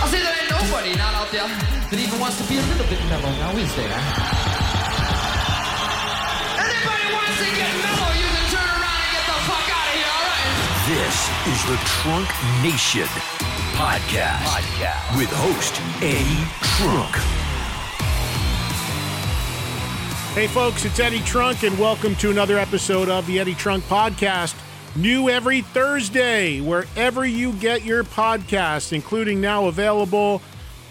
I say there ain't nobody not out there that even wants to be a little bit mellow, now is there? Anybody wants to get mellow, you can turn around and get the fuck out of here, alright? This is the Trunk Nation podcast, Podcast. with host Eddie Trunk. Hey, folks, it's Eddie Trunk, and welcome to another episode of the Eddie Trunk Podcast. New every Thursday, wherever you get your podcasts, including now available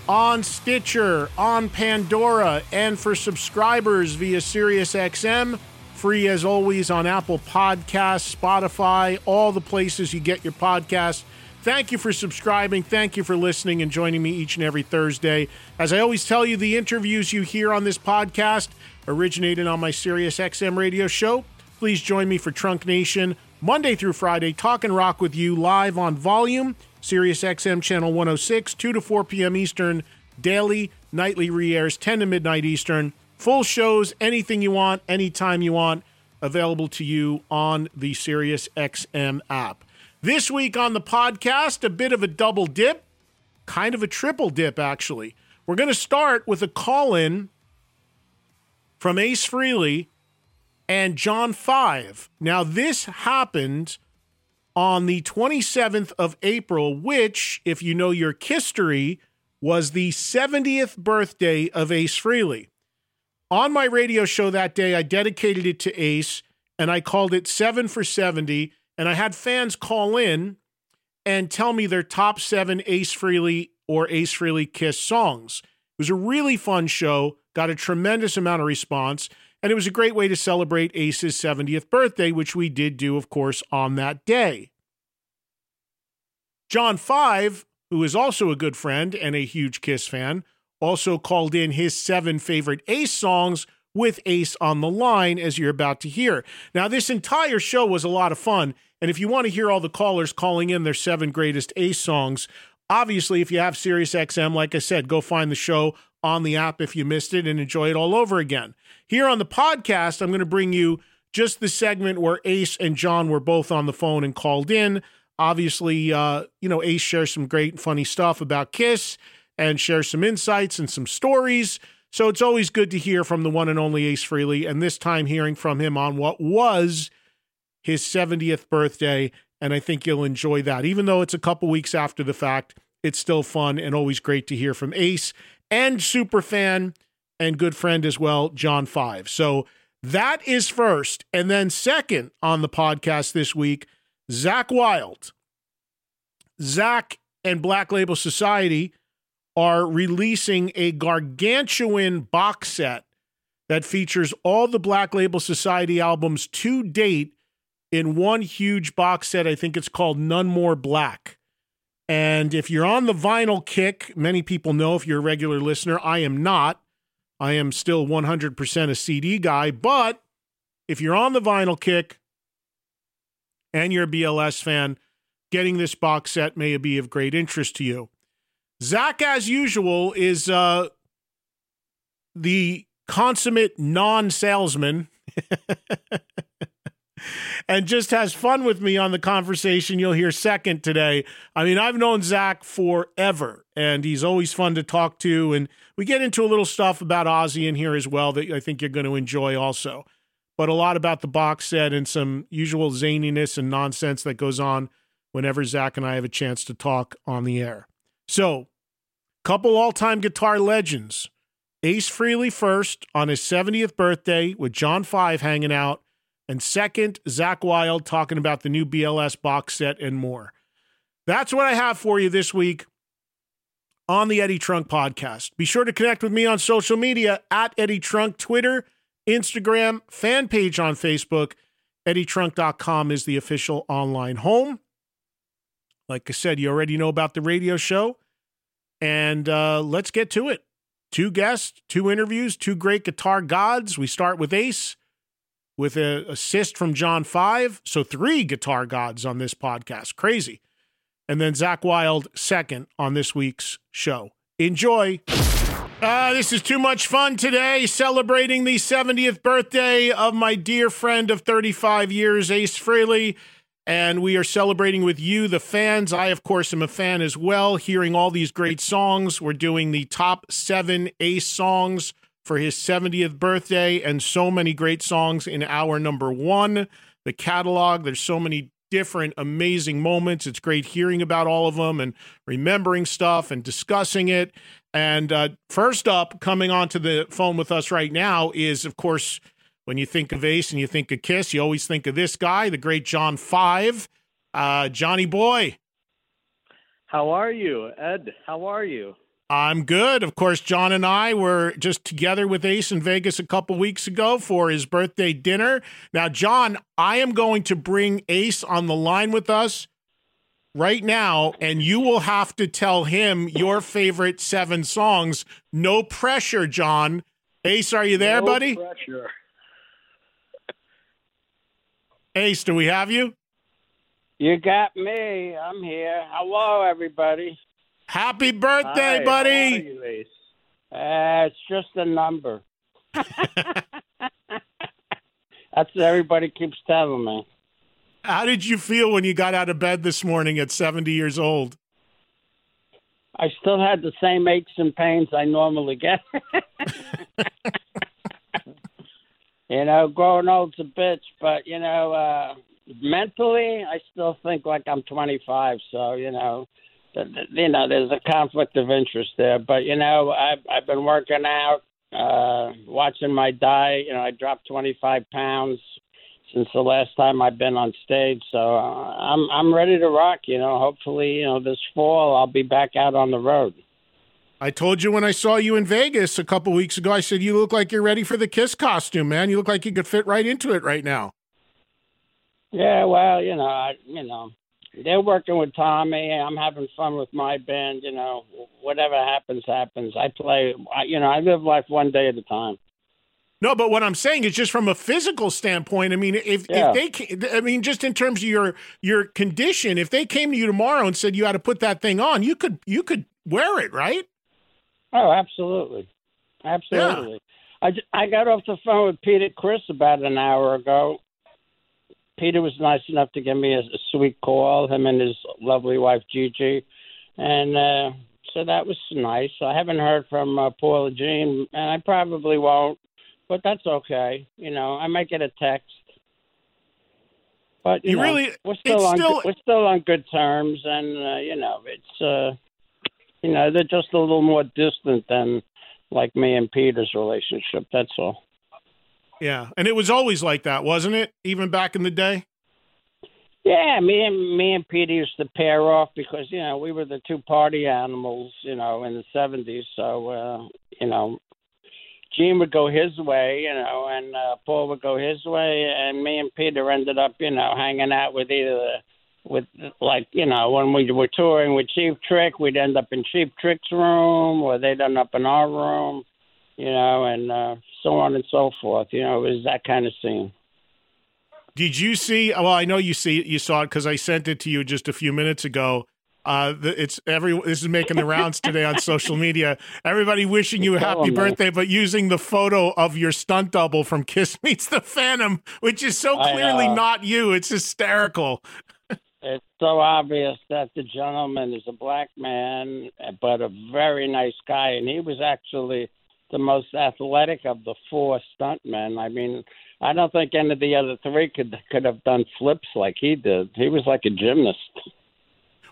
on Stitcher, on Pandora, and for subscribers via SiriusXM. Free as always on Apple Podcasts, Spotify, all the places you get your podcasts. Thank you for subscribing. Thank you for listening and joining me each and every Thursday. As I always tell you, the interviews you hear on this podcast originated on my SiriusXM radio show. Please join me for Trunk Nation Monday through Friday, Talk and rock with you live on volume, SiriusXM channel 106, 2 to 4 p.m. Eastern, daily, nightly re airs, 10 to midnight Eastern. Full shows, anything you want, anytime you want, available to you on the SiriusXM app. This week on the podcast, a bit of a double dip, kind of a triple dip, actually. We're going to start with a call in from Ace Frehley and John 5. Now, this happened on the 27th of April, which, if you know your history, was the 70th birthday of Ace Frehley. On my radio show that day, I dedicated it to Ace and I called it 7 for 70. And I had fans call in and tell me their top seven Ace Frehley or Ace Frehley Kiss songs. It was a really fun show, got a tremendous amount of response, and it was a great way to celebrate Ace's 70th birthday, which we did do, of course, on that day. John Five, who is also a good friend and a huge Kiss fan, also called in his seven favorite Ace songs with Ace on the line, as you're about to hear. Now, this entire show was a lot of fun. And if you want to hear all the callers calling in their seven greatest Ace songs, obviously, if you have SiriusXM, like I said, go find the show on the app if you missed it and enjoy it all over again. Here on the podcast, I'm going to bring you just the segment where Ace and John were both on the phone and called in. Obviously, uh, you know, Ace shares some great and funny stuff about Kiss and shares some insights and some stories. So it's always good to hear from the one and only Ace Frehley, and this time hearing from him on what was his 70th birthday. And I think you'll enjoy that. Even though it's a couple weeks after the fact, it's still fun and always great to hear from Ace and super fan and good friend as well, John Five. So that is first. And then second on the podcast this week, Zakk Wylde. Zakk and Black Label Society are releasing a gargantuan box set that features all the Black Label Society albums to date in one huge box set. I think it's called None More Black. And if you're on the vinyl kick, many people know if you're a regular listener, I am not. I am still 100% a CD guy. But if you're on the vinyl kick and you're a BLS fan, getting this box set may be of great interest to you. Zakk, as usual, is uh, the consummate non salesman and just has fun with me on the conversation you'll hear second today. I mean, I've known Zakk forever, and he's always fun to talk to. And we get into a little stuff about Ozzy in here as well that I think you're going to enjoy also. But a lot about the box set and some usual zaniness and nonsense that goes on whenever Zakk and I have a chance to talk on the air. So, couple all time guitar legends. Ace Frehley first on his 70th birthday with John Five hanging out and second, Zakk Wylde talking about the new BLS box set and more. That's what I have for you this week on the Eddie Trunk podcast. Be sure to connect with me on social media at Eddie Trunk, Twitter, Instagram, fan page on Facebook. EddieTrunk.com is the official online home. Like I said, you already know about the radio show. And uh, let's get to it. Two guests, two interviews, two great guitar gods. We start with Ace with an assist from John Five. So three guitar gods on this podcast. Crazy. And then Zakk Wylde second on this week's show. Enjoy. Uh, this is too much fun today, celebrating the 70th birthday of my dear friend of 35 years, Ace Frehley. And we are celebrating with you, the fans. I, of course, am a fan as well, hearing all these great songs. We're doing the top seven Ace songs for his 70th birthday and so many great songs in our number one. The catalog, there's so many different amazing moments. It's great hearing about all of them and remembering stuff and discussing it. And uh, first up, coming onto the phone with us right now is, of course, when you think of Ace and you think of Kiss, you always think of this guy, the great John Five, uh, Johnny Boy. How are you, Ed? How are you? I'm good. Of course, John and I were just together with Ace in Vegas a couple weeks ago for his birthday dinner. Now, John, I am going to bring Ace on the line with us right now, and you will have to tell him your favorite seven songs. No pressure, John. Ace, are you there, no buddy? Pressure. Ace, do we have you? You got me. I'm here. Hello, everybody. Happy birthday, Hi, buddy. You? Uh, it's just a number. That's what everybody keeps telling me. How did you feel when you got out of bed this morning at 70 years old? I still had the same aches and pains I normally get. you know, growing old's a bitch, but you know, uh mentally, I still think like I'm 25. So you know, you know, there's a conflict of interest there. But you know, I've I've been working out, uh, watching my diet. You know, I dropped 25 pounds since the last time I've been on stage. So uh, I'm I'm ready to rock. You know, hopefully, you know, this fall I'll be back out on the road. I told you when I saw you in Vegas a couple weeks ago, I said, You look like you're ready for the Kiss costume, man. You look like you could fit right into it right now. Yeah, well, you know, I, you know, they're working with Tommy. I'm having fun with my band. You know, whatever happens, happens. I play. I, you know, I live life one day at a time. No, but what I'm saying is just from a physical standpoint. I mean, if Yeah. if they, I mean, just in terms of your your condition, if they came to you tomorrow and said you had to put that thing on, you could you could wear it, right? Oh, absolutely, absolutely. I I got off the phone with Peter Criss about an hour ago. Peter was nice enough to give me a, a sweet call. Him and his lovely wife Gigi, and uh, so that was nice. I haven't heard from uh, Paul and Gene, and I probably won't, but that's okay. You know, I might get a text. But you, You know, really- we're still on still- we're still on good terms, and uh, you know, it's uh, you know, they're just a little more distant than like me and Peter's relationship. That's all. Yeah, and it was always like that, wasn't it? Even back in the day. Yeah, me and me and Peter used to pair off because you know we were the two party animals, you know, in the seventies. So uh, you know, Gene would go his way, you know, and uh, Paul would go his way, and me and Peter ended up, you know, hanging out with either with like you know when we were touring with Cheap Trick, we'd end up in Cheap Trick's room, or they'd end up in our room, you know, and uh, so on and so forth. You know, it was that kind of scene. Did you see? Well, I know you see you saw it because I sent it to you just a few minutes ago. Uh, it's every this is making the rounds today on social media. Everybody wishing you a happy Oh, man. birthday, but using the photo of your stunt double from Kiss Meets the Phantom, which is so clearly not you. It's hysterical. It's so obvious that the gentleman is a black man, but a very nice guy, and he was actually the most athletic of the four stuntmen. I mean, I don't think any of the other three could could have done flips like he did. He was like a gymnast.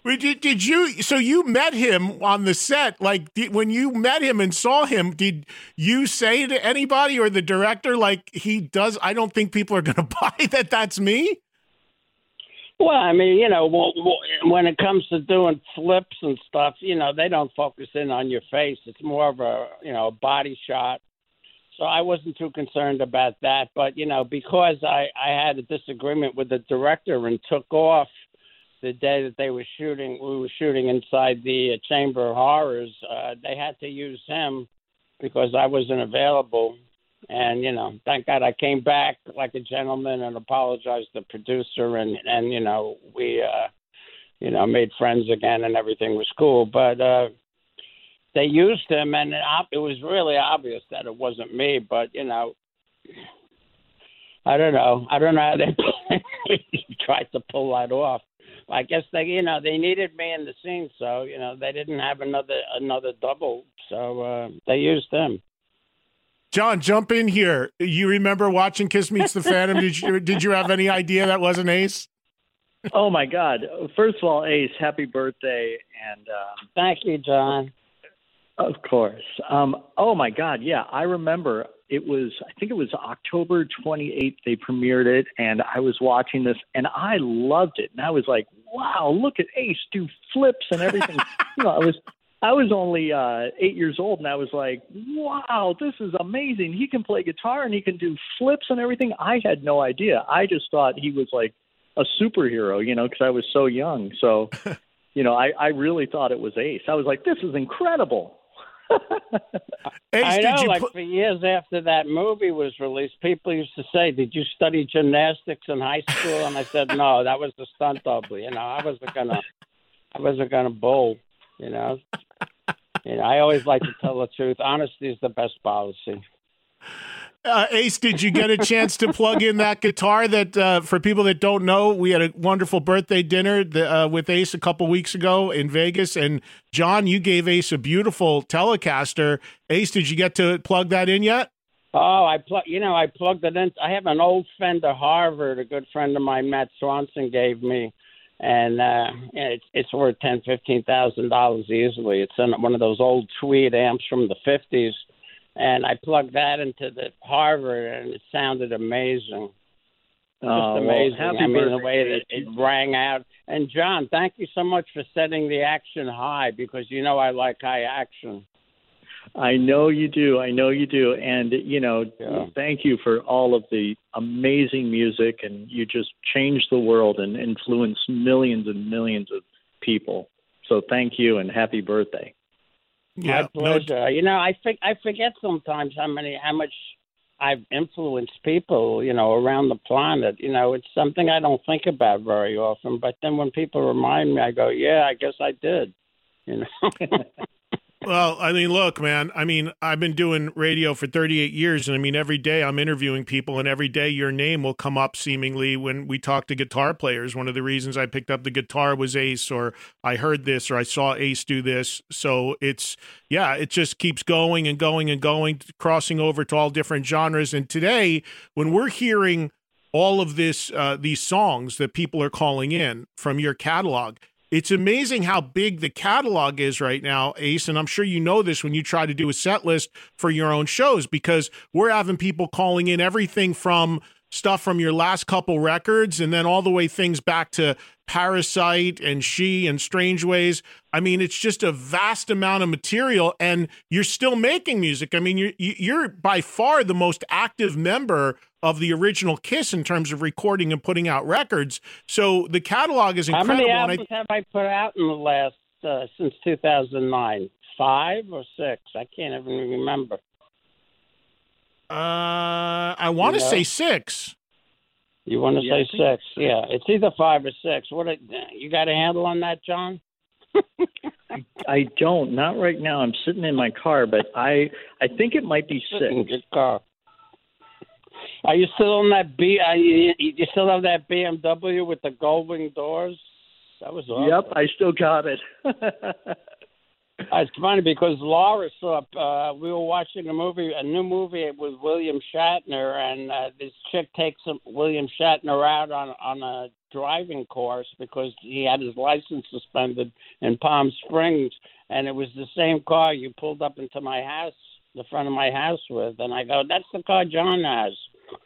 Did, did you? So you met him on the set? Like did, when you met him and saw him, did you say to anybody or the director like he does? I don't think people are going to buy that. That's me. Well, I mean, you know, when it comes to doing flips and stuff, you know, they don't focus in on your face. It's more of a, you know, a body shot. So I wasn't too concerned about that. But, you know, because I, I had a disagreement with the director and took off the day that they were shooting, we were shooting inside the uh, Chamber of Horrors, uh, they had to use him because I wasn't available. And you know, thank God I came back like a gentleman and apologized to the producer, and and you know we, uh, you know, made friends again, and everything was cool. But uh, they used him, and it, it was really obvious that it wasn't me. But you know, I don't know. I don't know how they tried to pull that off. I guess they, you know, they needed me in the scene, so you know they didn't have another another double, so uh, they used him. John, jump in here. You remember watching Kiss Meets the Phantom? Did you did you have any idea that was an Ace? Oh my God! First of all, Ace, happy birthday, and um, Thank you, John. of course. Um, oh my God! Yeah, I remember. It was, I think it was October 28th. They premiered it, and I was watching this, and I loved it. And I was like, "Wow, look at Ace do flips and everything." you know, I was, I was only uh, eight years old, and I was like, "Wow, this is amazing! He can play guitar and he can do flips and everything." I had no idea. I just thought he was like a superhero, you know, because I was so young. So, you know, I, I really thought it was Ace. I was like, "This is incredible." Ace, I did know, you like put- for years after that movie was released, people used to say, "Did you study gymnastics in high school?" And I said, "No, that was the stunt double." You know, I wasn't gonna, I wasn't gonna bowl. You know, you know, I always like to tell the truth. Honesty is the best policy. uh, Ace, did you get a chance to plug in that guitar? That uh, for people that don't know, we had a wonderful birthday dinner the, uh, with Ace a couple weeks ago in Vegas, and John, you gave Ace a beautiful Telecaster. Ace, did you get to plug that in yet? Oh, I plug. You know, I plugged it in. I have an old Fender Harvard. A good friend of mine, Matt Swanson, gave me, and uh, it's it's worth ten, fifteen thousand dollars easily. It's in one of those old Tweed amps from the fifties, and I plugged that into the Harvard, and it sounded amazing. Just Oh, well, amazing. happy I mean, the way that it rang out. And John, thank you so much for setting the action high because you know I like high action. I know you do. I know you do. And, you know, Yeah. thank you for all of the amazing music. And you just changed the world and influenced millions and millions of people. So thank you and happy birthday. My no- pleasure. you know, I think I forget sometimes how many how much I've influenced people, you know, around the planet. You know, it's something I don't think about very often. But then when people remind me, I go, "Yeah, I guess I did." You know. Well, I mean, look, man. I mean, I've been doing radio for 38 years, and I mean, every day I'm interviewing people, and every day your name will come up seemingly when we talk to guitar players. One of the reasons I picked up the guitar was Ace, or I heard this, or I saw Ace do this. So it's, yeah, it just keeps going and going and going, crossing over to all different genres. And today, when we're hearing all of this, uh, these songs that people are calling in from your catalog, it's amazing how big the catalog is right now, Ace. And I'm sure you know this when you try to do a set list for your own shows because we're having people calling in everything from stuff from your last couple records and then all the way things back to Parasite and She and Strange Ways. I mean, it's just a vast amount of material and you're still making music. I mean, you're, you're by far the most active member of the original Kiss in terms of recording and putting out records. So the catalog is incredible. How many and I- albums have I put out in the last uh, since 2009? Five or six? I can't even remember. Uh, I want to You know? say six. You want to Yeah, say think- six? Yeah, it's either five or six. What? A, you got a handle on that, John? I don't. Not right now. I'm sitting in my car, but I I think it might be Sitting in six. your car. Are you still on that B? Are you, you still have that BMW with the gold wing doors? That was awesome. Yep, I still got it. Uh, It's funny because Laura saw. Uh, we were watching a movie, a new movie with William Shatner, and uh, this chick takes him, William Shatner out on on a driving course because he had his license suspended in Palm Springs, and it was the same car you pulled up into my house, the front of my house with, and I go, "That's the car John has."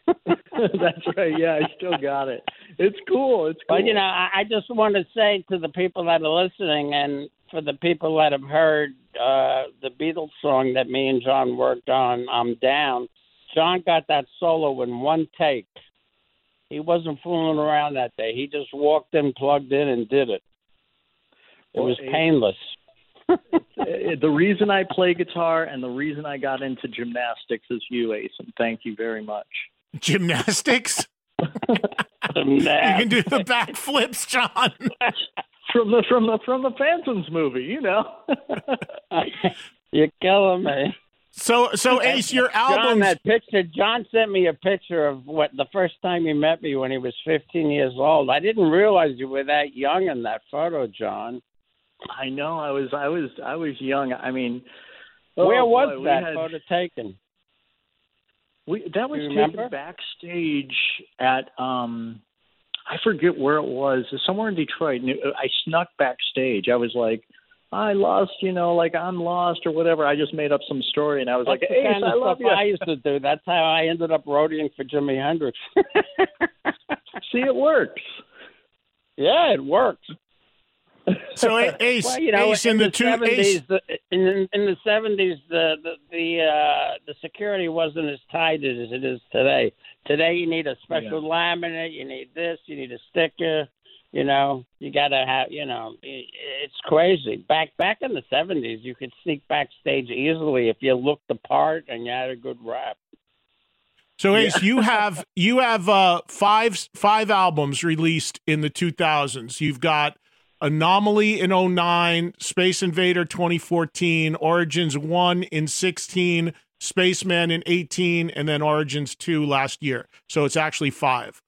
That's right. Yeah, I still got it. It's cool. It's cool. But you know, I, I just want to say to the people that are listening, and for the people that have heard uh, the Beatles song that me and John worked on, "I'm Down." John got that solo in one take. He wasn't fooling around that day. He just walked in, plugged in, and did it. It Well, was it- painless. The reason I play guitar and the reason I got into gymnastics is you, Ace, and thank you very much. Gymnastics. you can do the backflips, John. From the from the from the Phantoms movie, you know. You're killing me. So, so Ace, your album. that picture. John sent me a picture of what the first time he met me when he was 15 years old. I didn't realize you were that young in that photo, John. I know. I was I was I was young. I mean, oh, Where was boy, that had- photo taken? We that was taken backstage at um I forget where it was. Somewhere in Detroit. And I snuck backstage. I was like, I lost, you know, like I'm lost or whatever. I just made up some story and I was That's like, the kind of I love you. I used to do. That's how I ended up roadieing for Jimi Hendrix. See, it works. yeah, it works. So Ace, Well, you know, Ace in, the, two 70s, Ace. the, in in the seventies, the the the, uh, the security wasn't as tight as it is today. Today, you need a special laminate. You need this. You need a sticker. You know, you gotta have. You know, i- it's crazy. Back back in the seventies, you could sneak backstage easily if you looked the part and you had a good rap. So Ace, you have you have uh, five five albums released in the 2000s. You've got Anomaly in 09, Space Invader 2014, Origins 1 in 16, Spaceman in 18, and then Origins 2 last year. So it's actually five.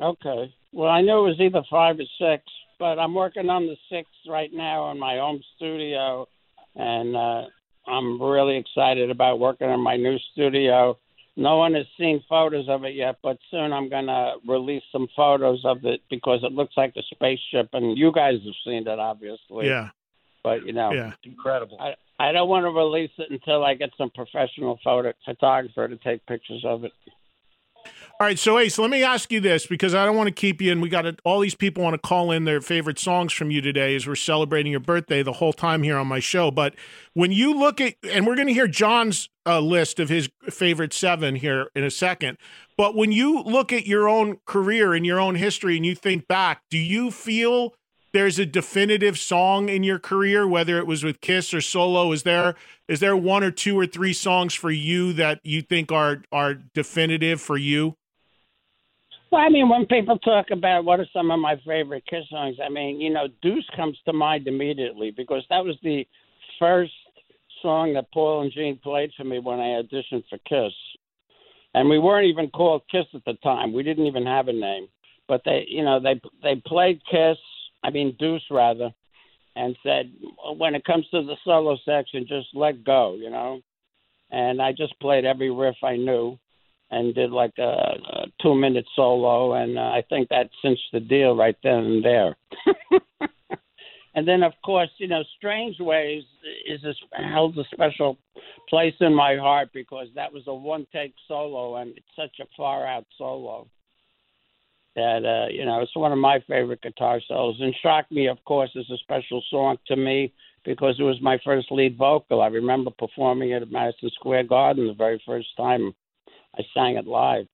Okay. Well, I knew it was either five or six, but I'm working on the sixth right now in my home studio, and uh, I'm really excited about working in my new studio. No one has seen photos of it yet, but soon I'm going to release some photos of it because it looks like a spaceship, and you guys have seen it, obviously. Yeah. But, you know, Yeah. Incredible. I, I don't want to release it until I get some professional photo photographer to take pictures of it. All right, so Ace, let me ask you this because I don't want to keep you, and we got to, all these people want to call in their favorite songs from you today as we're celebrating your birthday the whole time here on my show. But when you look at, and we're going to hear John's uh, list of his favorite seven here in a second. But when you look at your own career and your own history, and you think back, do you feel there's a definitive song in your career, whether it was with Kiss or solo? Is there is there one or two or three songs for you that you think are are definitive for you? Well, I mean, when people talk about what are some of my favorite Kiss songs, I mean, you know, Deuce comes to mind immediately because that was the first song that Paul and Gene played for me when I auditioned for Kiss. And we weren't even called Kiss at the time. We didn't even have a name. But they, you know, they they played Kiss, I mean Deuce rather, and said when it comes to the solo section, just let go, you know. And I just played every riff I knew and did like a, a two minute solo, and uh, I think that cinched the deal right then and there. and then, of course, you know, Strange Ways is a, held a special place in my heart because that was a one take solo, and it's such a far out solo that uh, you know it's one of my favorite guitar solos. And Shock Me, of course, is a special song to me because it was my first lead vocal. I remember performing it at Madison Square Garden the very first time I sang it live.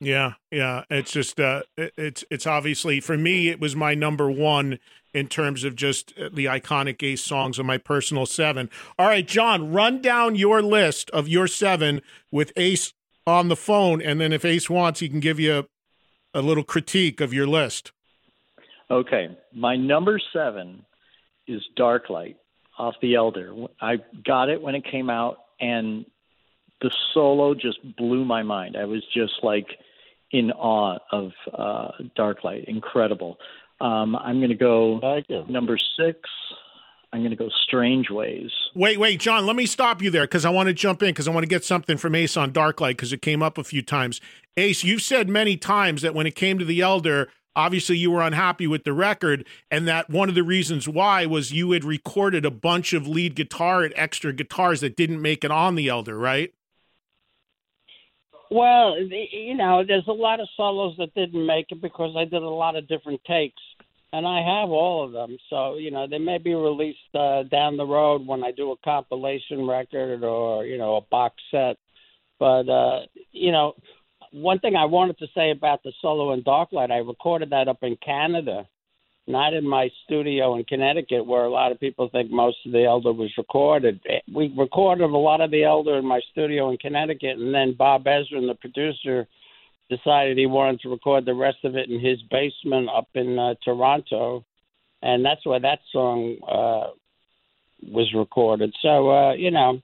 Yeah, yeah. It's just uh it's it's obviously for me it was my number 1 in terms of just uh, the iconic Ace songs of my personal 7. All right, John, run down your list of your 7 with Ace on the phone, and then if Ace wants, he can give you a, a little critique of your list. Okay, my number seven is Dark Light off the Elder. I got it when it came out, and the solo just blew my mind. I was just like in awe of uh, Darklight. Incredible. Um, I'm going to go number six. I'm going to go Strange Ways. Wait, wait, John, let me stop you there because I want to jump in because I want to get something from Ace on Darklight because it came up a few times. Ace, you've said many times that when it came to the Elder, obviously you were unhappy with the record and that one of the reasons why was you had recorded a bunch of lead guitar and extra guitars that didn't make it on the Elder, right? Well, you know, there's a lot of solos that didn't make it because I did a lot of different takes, and I have all of them. So you know, they may be released uh, down the road when I do a compilation record or you know a box set. But uh, you know, one thing I wanted to say about the solo in Darklight, I recorded that up in Canada, not in my studio in Connecticut, where a lot of people think most of the Elder was recorded. We recorded a lot of the Elder in my studio in Connecticut, and then Bob Ezrin, the producer, decided he wanted to record the rest of it in his basement up in uh, Toronto, and that's where that song uh, was recorded. So uh, you know,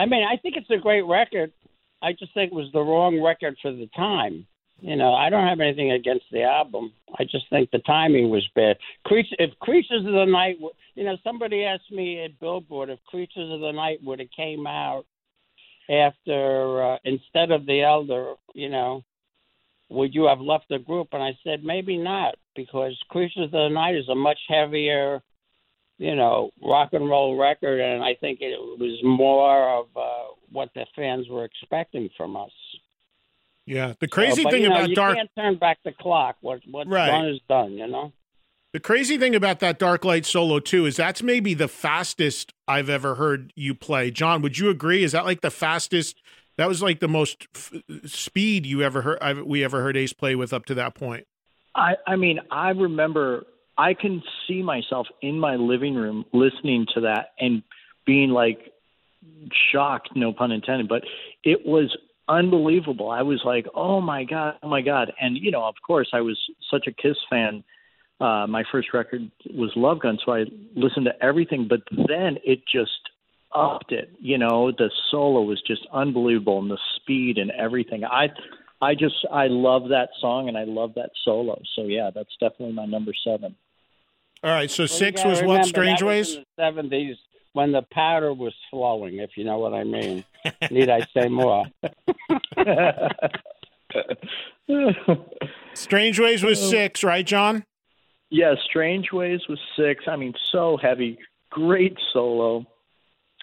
I mean, I think it's a great record. I just think it was the wrong record for the time. You know, I don't have anything against the album. I just think the timing was bad. Creature, if Creatures of the Night, you know, somebody asked me at Billboard if Creatures of the Night would have came out after uh, instead of the Elder, you know, would you have left the group? And I said maybe not because Creatures of the Night is a much heavier, you know, rock and roll record, and I think it was more of uh, what the fans were expecting from us. Yeah, the crazy So, but, thing you know, about you Dark can't turn back the clock. What what's Right. done is done. You know. The crazy thing about that Dark Light solo too is that's maybe the fastest I've ever heard you play. John, would you agree? Is that like the fastest? That was like the most f- speed you ever heard. I've, we ever heard Ace play with up to that point. I, I mean, I remember I can see myself in my living room listening to that and being like shocked, no pun intended, but it was unbelievable. I was like, oh my God, oh my God. And, you know, of course, I was such a Kiss fan. Uh, my first record was Love Gun, so I listened to everything, but then it just upped it. You know, the solo was just unbelievable and the speed and everything. I, I just, I love that song and I love that solo. So yeah, that's definitely my number seven. All right, so Well, six was what? Strange Ways. in the seventies when the powder was flowing. If you know what I mean. Need I say more? Strange Ways was six, right, John? Yeah, Strange Ways was six. I mean, so heavy. Great solo.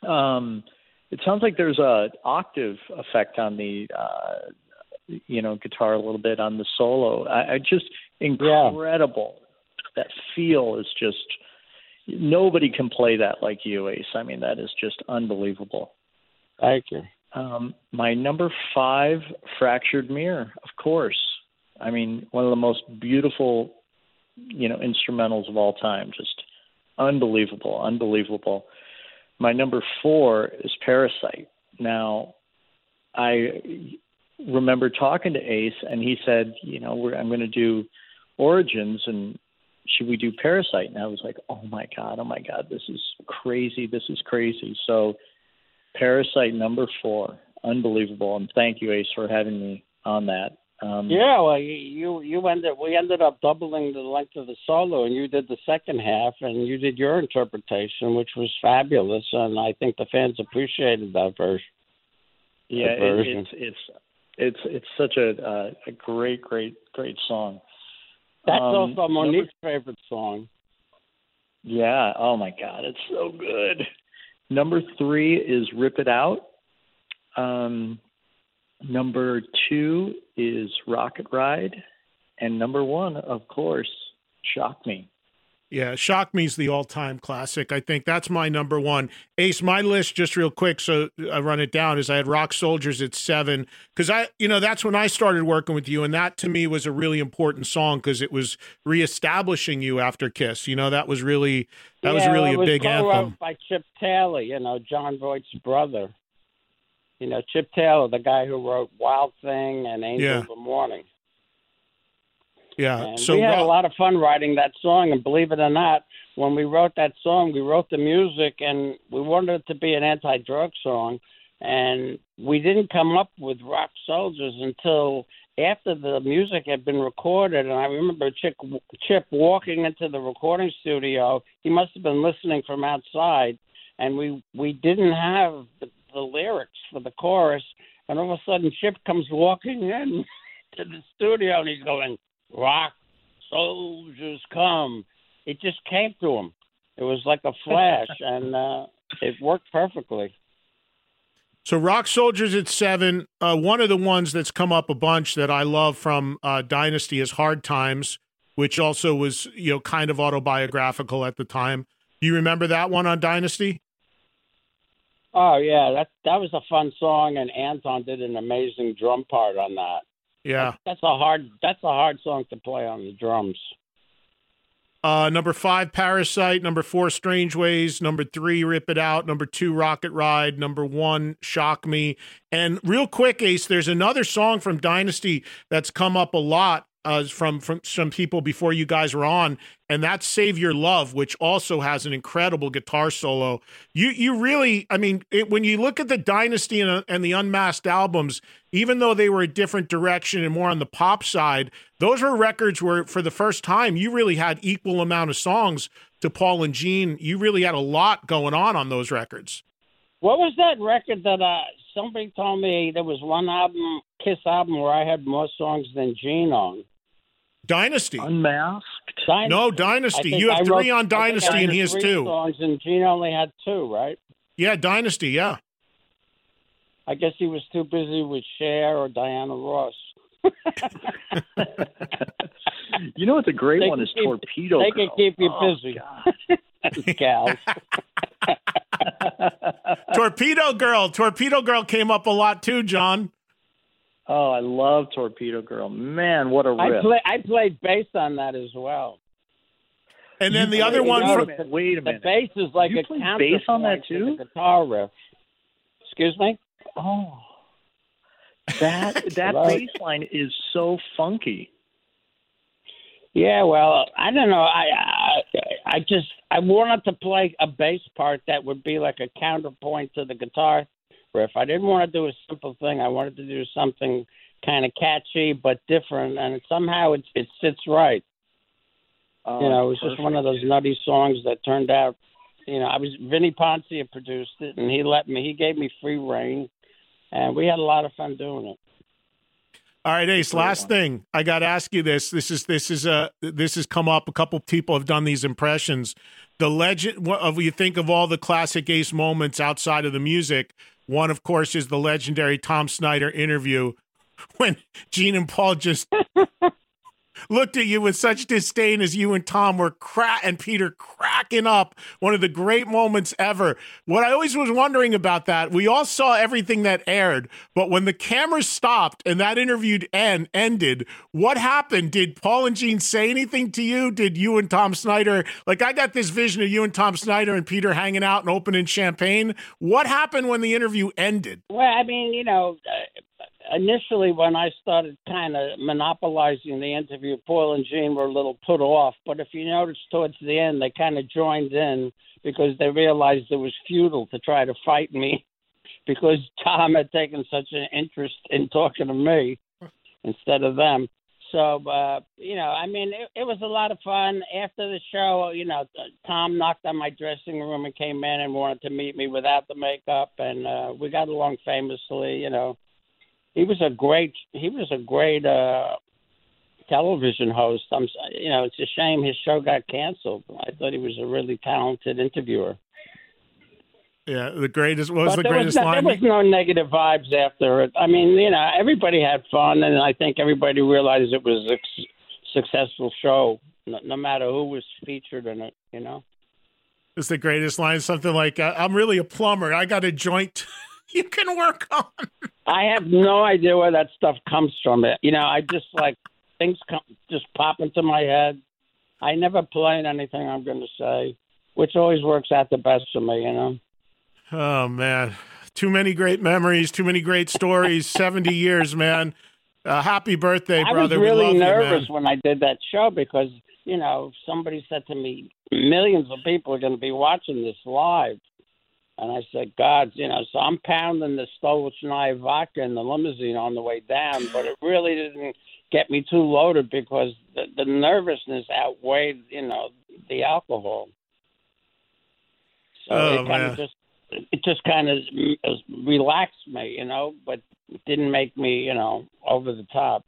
Um, it sounds like there's a octave effect on the, uh, you know, guitar a little bit on the solo. I, I just incredible. That feel is just nobody can play that like you, Ace. I mean, that is just unbelievable. Thank you. Um, my number five, Fractured Mirror, of course. I mean, one of the most beautiful, you know, instrumentals of all time. Just unbelievable, unbelievable. My number four is Parasite. Now, I remember talking to Ace, and he said, you know, we're, I'm going to do Origins, and should we do Parasite? And I was like, oh my god, oh my god, this is crazy, this is crazy. So, Parasite number four, unbelievable, and thank you, Ace, for having me on that. Um, Yeah, well, you you ended we ended up doubling the length of the solo, and you did the second half, and you did your interpretation, which was fabulous, and I think the fans appreciated that version. yeah, that it, it's it's it's it's such a uh, a great, great, great song. That's Um, also number- Monique's favorite song. Yeah. Oh my God, it's so good. Number three is Rip It Out. Um, number two is Rocket Ride, and number one, of course, Shock Me. Yeah, Shock Me's the all-time classic. I think that's my number one. Ace, my list just real quick, so I run it down. Is I had Rock Soldiers at seven because I, you know, that's when I started working with you, and that to me was a really important song because it was reestablishing you after Kiss. You know, that was really that was Yeah, really it a was big anthem. by Chip Taylor, you know, Jon Voight's brother. You know, Chip Taylor, the guy who wrote Wild Thing and Angel Yeah. of the Morning. Yeah. And so we had a lot of fun writing that song, and believe it or not, when we wrote that song, we wrote the music, and we wanted it to be an anti-drug song, and we didn't come up with Rock Soldiers until after the music had been recorded. And I remember Chip, Chip walking into the recording studio. He must have been listening from outside, and we we didn't have the, the lyrics for the chorus. And all of a sudden, Chip comes walking in to the studio, and he's going, "Rock soldiers come." It just came to him. It was like a flash, and uh, it worked perfectly. So Rock Soldiers at seven. Uh, one of the ones that's come up a bunch that I love from uh, Dynasty is Hard Times, which also was you know kind of autobiographical at the time. Do you remember that one on Dynasty? Oh yeah, that that was a fun song, and Anton did an amazing drum part on that. Yeah. That's a hard that's a hard song to play on the drums. Uh, number five, Parasite. Number four, Strange Ways. Number three, Rip It Out. Number two, Rocket Ride. Number one, Shock Me. And real quick, Ace, there's another song from Dynasty that's come up a lot uh, from from some people before you guys were on, and that's "Save Your Love," which also has an incredible guitar solo. You you really, I mean, it, when you look at the Dynasty and, uh, and the Unmasked albums, even though they were a different direction and more on the pop side, those were records where, for the first time, you really had equal amount of songs to Paul and Gene. You really had a lot going on on those records. What was that record that uh, somebody told me there was one album, Kiss album, where I had more songs than Gene on? Dynasty. Unmasked. Dynasty. No, Dynasty. You have I three wrote- on Dynasty and he has two. songs, and Gene only had two, right? Yeah, Dynasty. Yeah. I guess he was too busy with Cher or Diana Ross. You know what's a great They one can is keep- Torpedo they Girl. can keep you Oh, busy. God. Gals. Torpedo Girl. Torpedo Girl came up a lot too, John. Oh, I love Torpedo Girl. Man, what a I riff. play. I played bass on that as well. And then the You other one you know, from minute, wait a The minute. bass is like You a played counterpoint bass on that to too? the guitar riff. Excuse me. Oh, that that Hello? bass line is so funky. Yeah, well, I don't know. I, I I just I wanted to play a bass part that would be like a counterpoint to the guitar riff. I didn't want to do a simple thing. I wanted to do something kind of catchy but different, and somehow it it sits right. Oh, you know, it was just one of those perfect. nutty songs that turned out. You know, I was Vini Poncia produced it, and he let me. He gave me free reign, and we had a lot of fun doing it. All right, Ace. Last thing, I got to ask you this. This is this is a this has come up. A couple people have done these impressions. The legend what- of you think of all the classic Ace moments outside of the music. One, of course, is the legendary Tom Snyder interview when Gene and Paul just looked at you with such disdain as you and Tom were crack and Peter cracking up. One of the great moments ever. What I always was wondering about that, we all saw everything that aired, but when the cameras stopped and that interview end, ended, what happened? Did Paul and Gene say anything to you? Did you and Tom Snyder, like I got this vision of you and Tom Snyder and Peter hanging out and opening champagne. What happened when the interview ended? Well, I mean, you know, uh, initially when I started kind of monopolizing the interview, Paul and Gene were a little put off. But if you notice towards the end, they kind of joined in because they realized it was futile to try to fight me because Tom had taken such an interest in talking to me instead of them. So, uh, you know, I mean, it, it was a lot of fun. After the show, you know, Tom knocked on my dressing room and came in and wanted to meet me without the makeup, and uh, we got along famously. You know, he was a great he was a great uh, television host. I'm, s- you know, it's a shame his show got canceled. I thought he was a really talented interviewer. Yeah, the greatest what was but the greatest was no, line? There was no negative vibes after it. I mean, you know, everybody had fun, and I think everybody realized it was a successful show, no, no matter who was featured in it. You know. It's the greatest line. Something like, uh, "I'm really a plumber. I got a joint you can work on." I have no idea where that stuff comes from. It, you know, I just like things come just pop into my head. I never plan anything I'm going to say, which always works out the best for me. You know. Oh man, too many great memories, too many great stories. Seventy years, man. Uh, happy birthday, brother! I was really nervous you, when I did that show because you know somebody said to me, millions of people are going to be watching this live, and I said, God, you know, so I'm pounding the Stolichnaya vodka in the limousine on the way down, but it really didn't get me too loaded because the, the nervousness outweighed, you know, the alcohol. So Oh, it kind of just it just kind of uh, relaxed me, you know, but didn't make me, you know, over the top.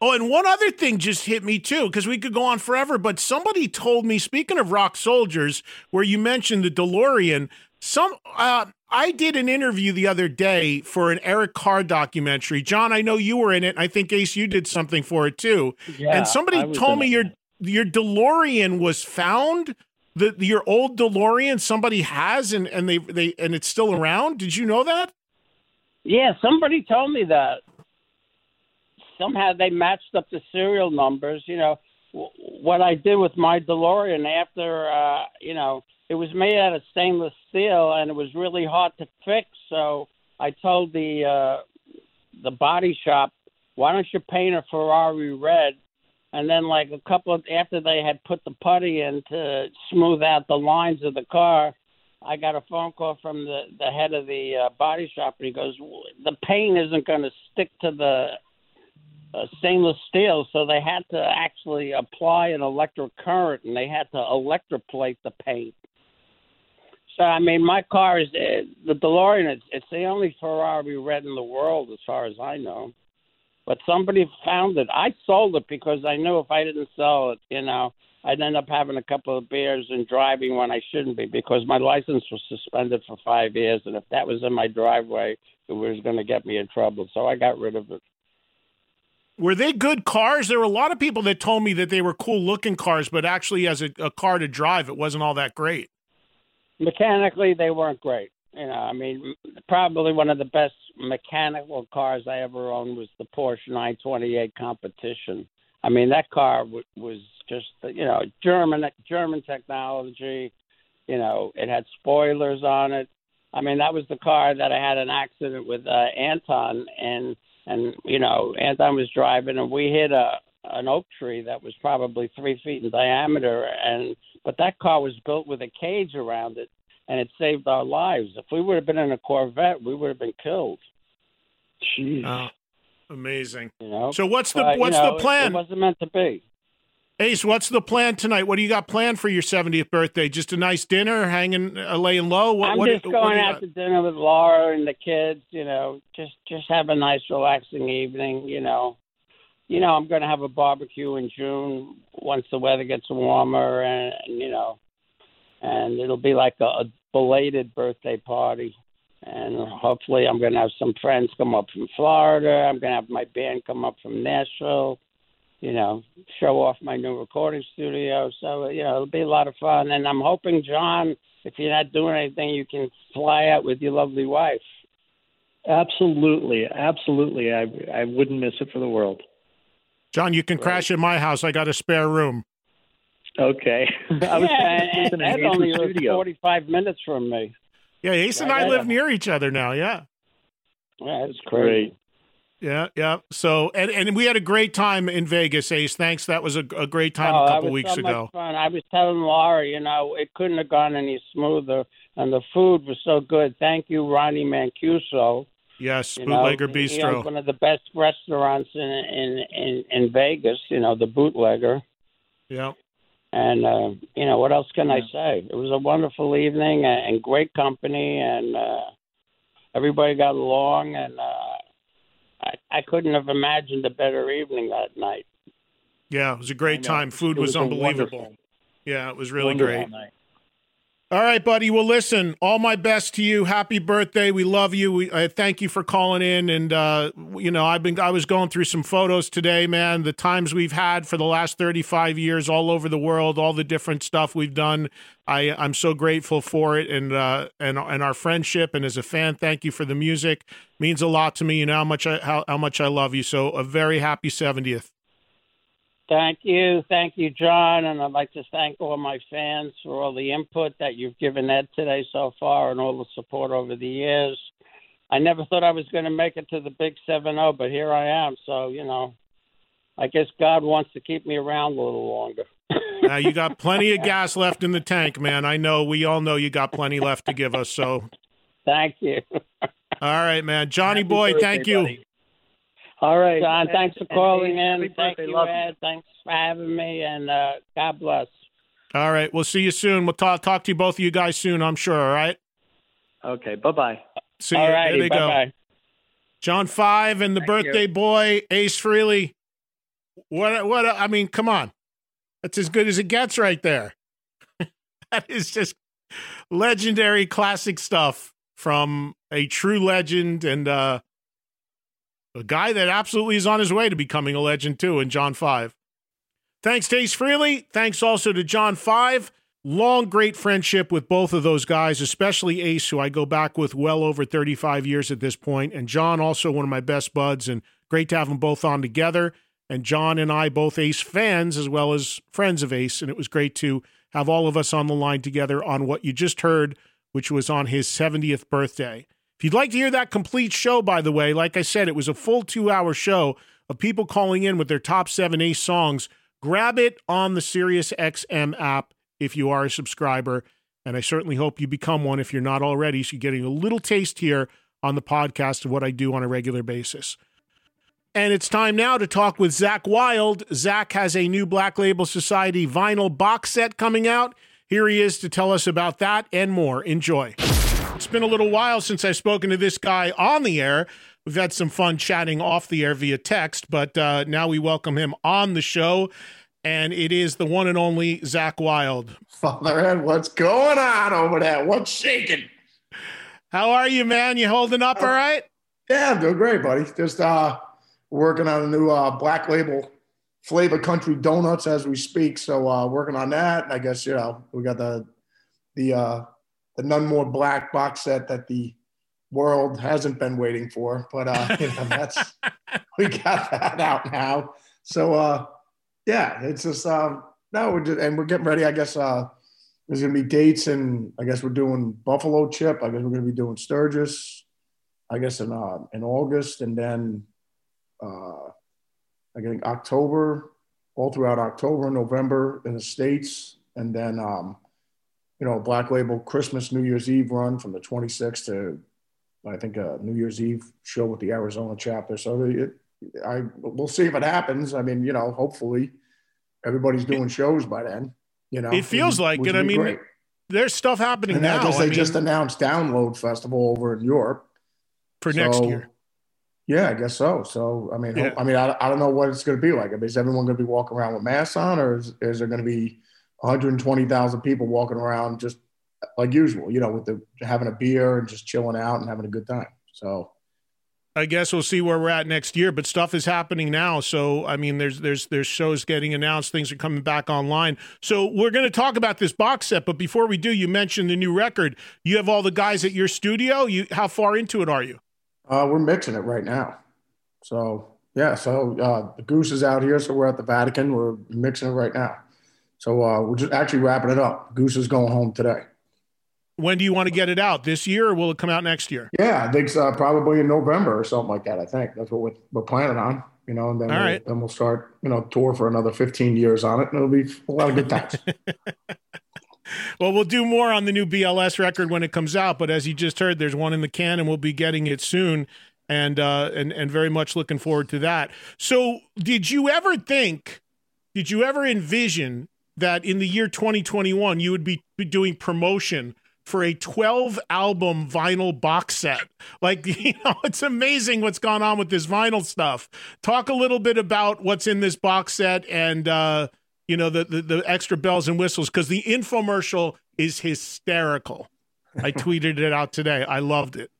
Oh, and one other thing just hit me too, because we could go on forever. But somebody told me, speaking of rock soldiers, where you mentioned the DeLorean, some uh, I did an interview the other day for an Eric Carr documentary. John, I know you were in it. I think Ace, you did something for it too. Yeah, and somebody told me your your DeLorean was found. The, your old DeLorean somebody has and, and they they and it's still around. Did you know that? Yeah, somebody told me that. Somehow they matched up the serial numbers. You know, w- what I did with my DeLorean after, uh, you know, it was made out of stainless steel and it was really hard to fix. So I told the uh, the body shop, why don't you paint a Ferrari red? And then, like a couple of after they had put the putty in to smooth out the lines of the car, I got a phone call from the the head of the uh, body shop, and he goes, "The paint isn't going to stick to the uh, stainless steel, so they had to actually apply an electric current, and they had to electroplate the paint." So I mean, my car is uh, the DeLorean. It's, it's the only Ferrari red in the world, as far as I know. But somebody found it. I sold it because I knew if I didn't sell it, you know, I'd end up having a couple of beers and driving when I shouldn't be because my license was suspended for five years, and if that was in my driveway, it was going to get me in trouble. So I got rid of it. Were they good cars? There were a lot of people that told me that they were cool looking cars, but actually, as a, a car to drive, it wasn't all that great. Mechanically, they weren't great. You know, I mean, probably one of the best mechanical cars I ever owned was the Porsche 928 Competition. I mean, that car w- was just, you know, German German technology. You know, it had spoilers on it. I mean, that was the car that I had an accident with uh, Anton, and and you know, Anton was driving, and we hit a an oak tree that was probably three feet in diameter, and but that car was built with a cage around it, and it saved our lives. If we would have been in a Corvette, we would have been killed. Jeez. Oh, amazing. You know. So what's the But, you what's know, the it- plan? It, wasn't meant to be. Ace, what's the plan tonight? What do you got planned for your 70th birthday? Just a nice dinner, hanging, uh, laying low. What, I'm what, just what going you out got? to dinner with Laura and the kids. You know, just just have a nice, relaxing evening. You know, you know, I'm going to have a barbecue in June once the weather gets warmer, and, and you know, and it'll be like a, a belated birthday party. And hopefully, I'm going to have some friends come up from Florida. I'm going to have my band come up from Nashville. You know, show off my new recording studio. So you know, it'll be a lot of fun. And I'm hoping, John, if you're not doing anything, you can fly out with your lovely wife. Absolutely, absolutely. I I wouldn't miss it for the world. John, you can crash at my house. I got a spare room. Okay. I was yeah, thinking and in Ed only lives studio. 45 minutes from me. Yeah, Ace and Yeah, I yeah. live near each other now. Yeah. Yeah, it's Great. Crazy. Yeah, yeah. So, and, and we had a great time in Vegas, Ace. Thanks. That was a, a great time Oh, a that couple was weeks so ago. Much fun. I was telling Laura, you know, it couldn't have gone any smoother, and the food was so good. Thank you, Ronnie Mancuso. Yes, You Bootlegger he- he Bistro. owns one of the best restaurants in in in, in Vegas. You know, the Bootlegger. yeah. And uh, you know what else can I say? It was a wonderful evening and, and great company, and uh, everybody got along, and uh, I, I couldn't have imagined a better evening that night. Yeah, it was a great time. Food It was, was unbelievable. Yeah, it was really wonderful great. night. All right, buddy. Well, listen, all my best to you. Happy birthday. We love you. We thank you for calling in. And uh, you know, I've been I was going through some photos today, man. The times we've had for the last thirty five years, all over the world, all the different stuff we've done. I I'm so grateful for it, and uh, and and our friendship. And as a fan, thank you for the music. means a lot to me. You know how much I how, how much I love you. So a very happy seventieth. Thank you. Thank you, John. And I'd like to thank all my fans for all the input that you've given Ed today so far and all the support over the years. I never thought I was going to make it to the big 7 0, but here I am. So, you know, I guess God wants to keep me around a little longer. Now you got plenty of gas left in the tank, man. I know. We all know you got plenty left to give us. So, thank you. all right, man. Johnny Happy boy, birthday, thank you. buddy. All right, John, thanks for calling in. Thank you, Love Ed. Thanks for having me, and uh, God bless. All right, we'll see you soon. We'll talk talk to you both of you guys soon. I'm sure. All right. Okay, bye bye. See All you. righty, there they go. bye-bye. John Five and the Thank birthday boy Ace Frehley. What? What? I mean, come on, that's as good as it gets right there. that is just legendary, classic stuff from a true legend and uh, a guy that absolutely is on his way to becoming a legend too. In John Five. Thanks to Ace Frehley. Thanks also to John Five. Long, great friendship with both of those guys, especially Ace, who I go back with well over 35 years at this point, and John, also one of my best buds, and great to have them both on together. And John and I, both Ace fans as well as friends of Ace, and it was great to have all of us on the line together on what you just heard, which was on his 70th birthday. If you'd like to hear that complete show, by the way, like I said, it was a full two hour show of people calling in with their top seven Ace songs. Grab it on the Sirius XM app if you are a subscriber. And I certainly hope you become one if you're not already. So you're getting a little taste here on the podcast of what I do on a regular basis. And it's time now to talk with Zakk Wylde. Zakk has a new Black Label Society vinyl box set coming out. Here he is to tell us about that and more. Enjoy. Been a little while since I've spoken to this guy on the air. We've had some fun chatting off the air via text, but uh, now we welcome him on the show. And it is the one and only Zakk Wylde. Father Ed, what's going on over there? What's shaking? How are you, man? You holding up all right? Yeah, I'm doing great, buddy. Just uh, working on a new uh, black label flavor country donuts as we speak. So uh, working on that. I guess you know we got the the uh, the none more black box set that the world hasn't been waiting for, but uh, you know that's we got that out now. So uh, yeah, it's just um, no, we're just, and we're getting ready. I guess uh, there's gonna be dates, and I guess we're doing Buffalo Chip. I guess we're gonna be doing Sturgis. I guess in uh, in August, and then uh, I think October, all throughout October and November in the states, and then um, you know Black Label Christmas New Year's Eve run from the 26th to I think a New Year's Eve show with the Arizona chapter. So it, I we'll see if it happens. I mean, you know, hopefully everybody's doing shows by then. You know, It feels which- like it. I mean, great. There's stuff happening And I guess they I mean, just announced Download Festival over in Europe for next year. Yeah, I guess so. So I mean, Yeah. I mean, I, I don't know what it's going to be like. I mean, is everyone going to be walking around with masks on, or is, is there going to be 120,000 people walking around just like usual? You know, with the having a beer and just chilling out and having a good time. So I guess we'll see where we're at next year, but stuff is happening now. So I mean, there's there's there's shows getting announced, things are coming back online. So we're going to talk about this box set, but before we do, you mentioned the new record. You have all the guys at your studio. You how far into it are you? uh, we're mixing it right now. So yeah, so uh, the Goose is out here, so we're at the Vatican. We're mixing it right now. So uh, we're just actually wrapping it up. Goose is going home today. When do you want to get it out? This year, or will it come out next year? Yeah, I think uh, probably in November or something like that. I think that's what we're, we're planning on. You know, and then All we'll, right. then we'll start you know tour for another 15 years on it, and it'll be a lot of good times. Well, we'll do more on the new BLS record when it comes out. But as you just heard, there's one in the can, and we'll be getting it soon, and uh, and and very much looking forward to that. So, did you ever think? Did you ever envision that in the year 2021 you would be doing promotion for a 12 album vinyl box set? Like, you know, it's amazing what's gone on with this vinyl stuff. Talk a little bit about what's in this box set and. uh you know the, the the extra bells and whistles because the infomercial is hysterical. I tweeted it out today. I loved it.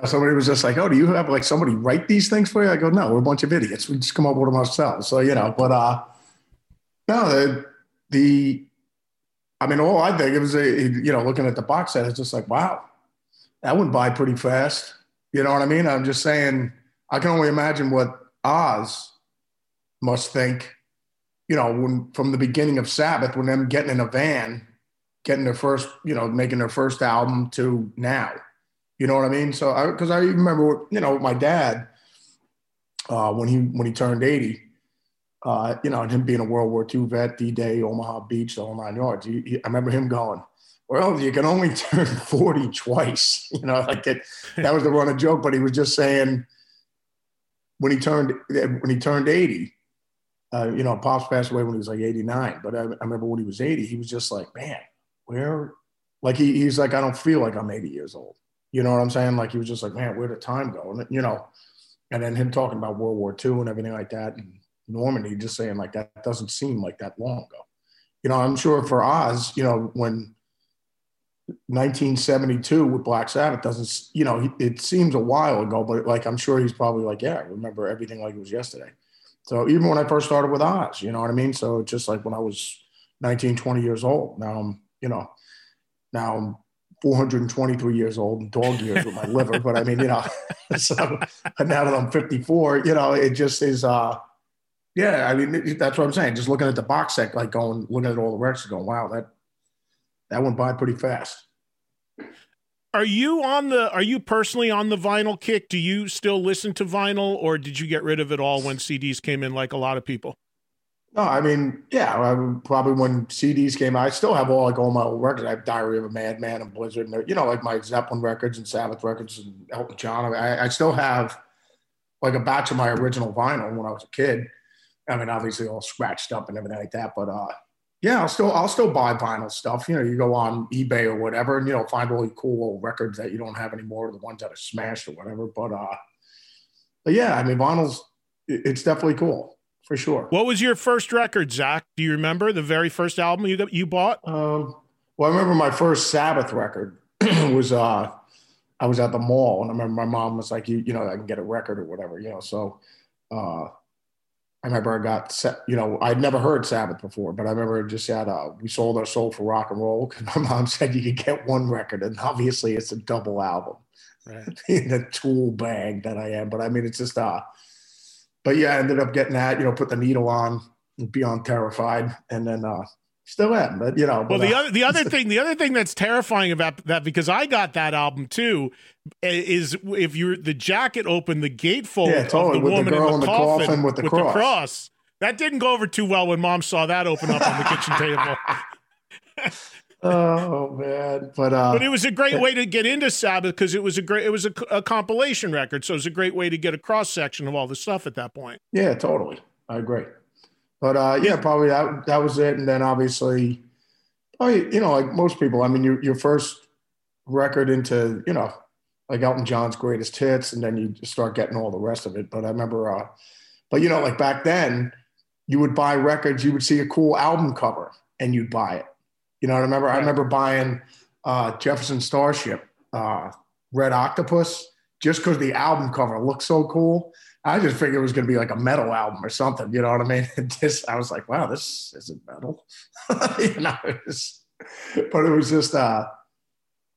Uh, somebody was just like, "Oh, do you have like somebody write these things for you?" I go, "No, we're a bunch of idiots. We just come up with them ourselves." So you know, but uh, no, the I mean, all I think it was a you know looking at the box set, it's just like, wow, that went by pretty fast. You know what I mean? I'm just saying, I can only imagine what Oz must think you know, when from the beginning of Sabbath, when them getting in a van, getting their first, you know, making their first album to now. You know what I mean? So, because I, I, remember, you know, my dad uh, when he when he turned eighty, uh, you know, and him being a World War II vet, D-Day, Omaha Beach, the whole nine yards. He, he, I remember him going, "Well, you can only turn forty twice." You know, like it, that was the running joke. But he was just saying when he turned when he turned eighty. Uh, you know, Pops passed away when he was like 89, but I, I remember when he was 80, he was just like, man, where, like, he, he's like, I don't feel like I'm 80 years old. You know what I'm saying? Like, he was just like, man, where did time go? And, you know, and then him talking about World War II and everything like that, and Normandy, just saying like that doesn't seem like that long ago. You know, I'm sure for Oz, you know, when 1972 with Black Sabbath doesn't, you know, it seems a while ago, but like I'm sure he's probably like, yeah, I remember everything like it was yesterday. So even when I first started with Oz, you know what I mean? So just like when I was 19, 20 years old, now I'm, you know, now I'm 423 years old and dog years with my liver. But I mean, you know, so now that I'm 54, you know, it just is, uh, yeah, I mean, that's what I'm saying. Just looking at the box set, like going, looking at all the records, going, wow, that, that went by pretty fast. Are you on the, are you personally on the vinyl kick? Do you still listen to vinyl or did you get rid of it all when CDs came in like a lot of people? No, I mean, yeah, I, probably when CDs came out, I still have all like all my old records. I have Diary of a Madman and Blizzard, and you know, like my Zeppelin records and Sabbath records and Elton John. I, I still have like a batch of my original vinyl when I was a kid. I mean, obviously all scratched up and everything like that, but uh, yeah, I'll still I'll still buy vinyl stuff. You know, you go on eBay or whatever, and you know, find really cool old records that you don't have anymore, the ones that are smashed or whatever. But uh, but yeah, I mean, vinyl's it's definitely cool for sure. What was your first record, Zakk? Do you remember the very first album you got, you bought? Um, well, I remember my first Sabbath record was uh, I was at the mall, and I remember my mom was like, "You, you know, I can get a record or whatever," you know. So uh, I remember I got, you know, I'd never heard Sabbath before, but I remember just had uh, we sold our soul for rock and roll because my mom said you could get one record, and obviously it's a double album right. in the tool bag that I am. But I mean, it's just uh but yeah, I ended up getting that, you know, put the needle on beyond terrified. And then uh still am, but you know. Well, but, the uh, other the other thing, the other thing that's terrifying about that because I got that album too, is if you're the jacket open, the gatefold yeah, totally. of the with woman the girl in the, coffin, coffin with the with cross. the cross. That didn't go over too well when mom saw that open up on the kitchen table. oh man, but uh, but it was a great way to get into Sabbath because it was a great it was a, a, compilation record, so it was a great way to get a cross section of all the stuff at that point. Yeah, totally, I agree. But uh, yeah, probably that that was it, and then obviously, oh, you know, like most people, I mean, your your first record into you know, like Elton John's greatest hits, and then you start getting all the rest of it. But I remember, uh, but you know, like back then, you would buy records, you would see a cool album cover, and you'd buy it you know what I remember? I remember buying uh, Jefferson Starship, uh, Red Octopus, just because the album cover looked so cool. I just figured it was going to be like a metal album or something. You know what I mean? just I was like, wow, this isn't metal. you know, it was, but it was just. Uh,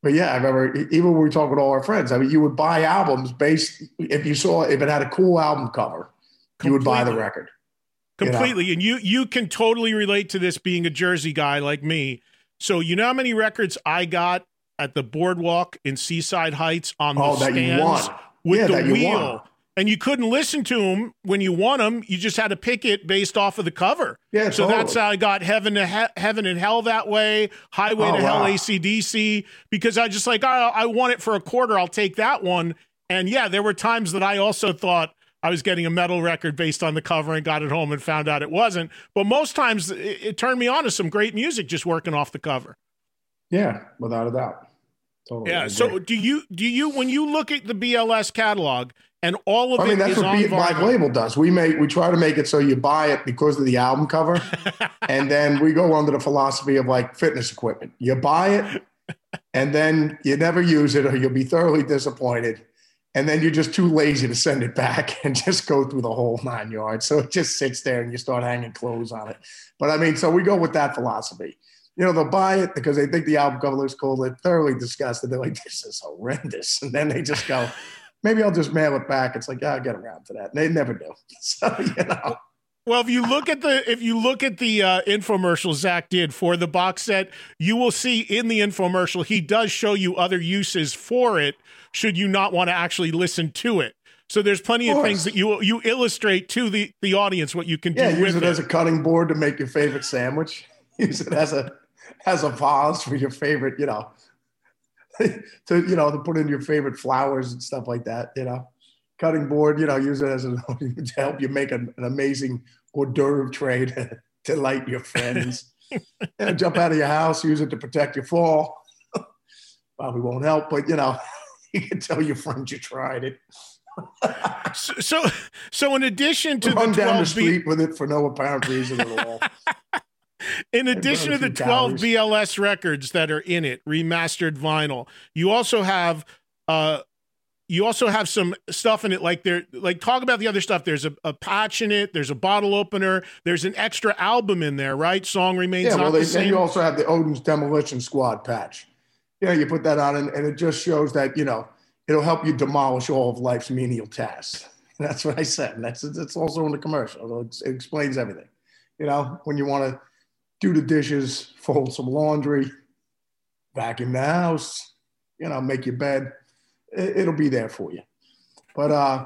but yeah, I remember even when we talked with all our friends. I mean, you would buy albums based if you saw if it had a cool album cover, Completely. you would buy the record completely. You know? And you you can totally relate to this being a Jersey guy like me. So you know how many records I got at the boardwalk in Seaside Heights on the oh, stands with yeah, the wheel. And you couldn't listen to them when you want them. You just had to pick it based off of the cover. Yeah, so totally. that's how I got heaven to he- heaven and hell that way, highway oh, to wow. hell ACDC. Because I just like I, I want it for a quarter. I'll take that one. And yeah, there were times that I also thought I was getting a metal record based on the cover and got it home and found out it wasn't. But most times it, it turned me on to some great music just working off the cover. Yeah, without a doubt. Totally. Yeah. So do you do you when you look at the BLS catalog and all of I mean, that's what B- Black Label does. We make we try to make it so you buy it because of the album cover, and then we go under the philosophy of like fitness equipment. You buy it, and then you never use it, or you'll be thoroughly disappointed and then you're just too lazy to send it back and just go through the whole nine yards. So it just sits there and you start hanging clothes on it. But I mean, so we go with that philosophy. You know, they'll buy it because they think the album cover looks cool. They're thoroughly disgusted. They're like, this is horrendous. And then they just go, maybe I'll just mail it back. It's like, yeah, I'll get around to that. And they never do. So, you know. Well, if you look at the if you look at the uh, infomercial Zakk did for the box set, you will see in the infomercial he does show you other uses for it. Should you not want to actually listen to it, so there's plenty of, Of things that you you illustrate to the the audience what you can Yeah, do use with it as a cutting board to make your favorite sandwich. Use it as a as a vase for your favorite, you know, to you know to put in your favorite flowers and stuff like that. You know, cutting board. You know, use it as a to help you make an, an amazing hors d'oeuvre tray to delight your friends. you jump out of your house. Use it to protect your fall. Probably won't help, but you know, you can tell your friends you tried it. so, so so in addition to Run the down the street with it for no apparent reason at all. In addition to the few 12 BLS records that are in it, remastered vinyl, you also have uh you also have some stuff in it like there like talk about the other stuff. There's a, a patch in it, there's a bottle opener, there's an extra album in there, right? Song remains yeah, well, the they, same. you also have the Odin's Demolition Squad patch. Yeah, you put that on, and, and it just shows that you know it'll help you demolish all of life's menial tasks. And that's what I said, and that's it's also in the commercial. It explains everything. You know, when you want to do the dishes, fold some laundry, vacuum the house, you know, make your bed, it, it'll be there for you. But uh,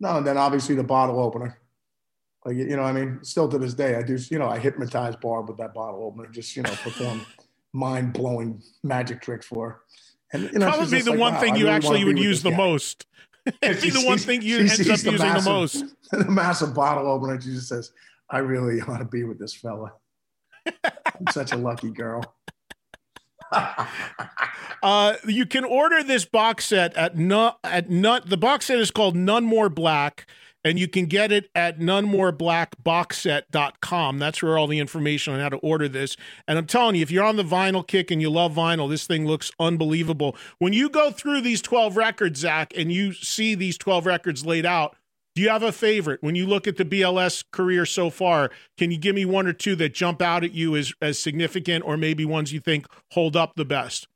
no, and then obviously the bottle opener. Like you know, I mean, still to this day, I do. You know, I hypnotize Barb with that bottle opener, just you know, perform mind blowing magic tricks for her. And you know, Probably the like, one wow, thing you really actually would use the guy. most. It'd be the one thing you sees up using the massive- most. The massive bottle opener. She just says, "I really want to be with this fella. I'm such a lucky girl." Uh, you can order this box set at nut at nut. The box set is called None More Black, and you can get it at nonemoreblackboxset.com. That's where all the information on how to order this. And I'm telling you, if you're on the vinyl kick and you love vinyl, this thing looks unbelievable. When you go through these 12 records, Zakk, and you see these 12 records laid out, do you have a favorite? When you look at the BLS career so far, can you give me one or two that jump out at you as, as significant, or maybe ones you think hold up the best?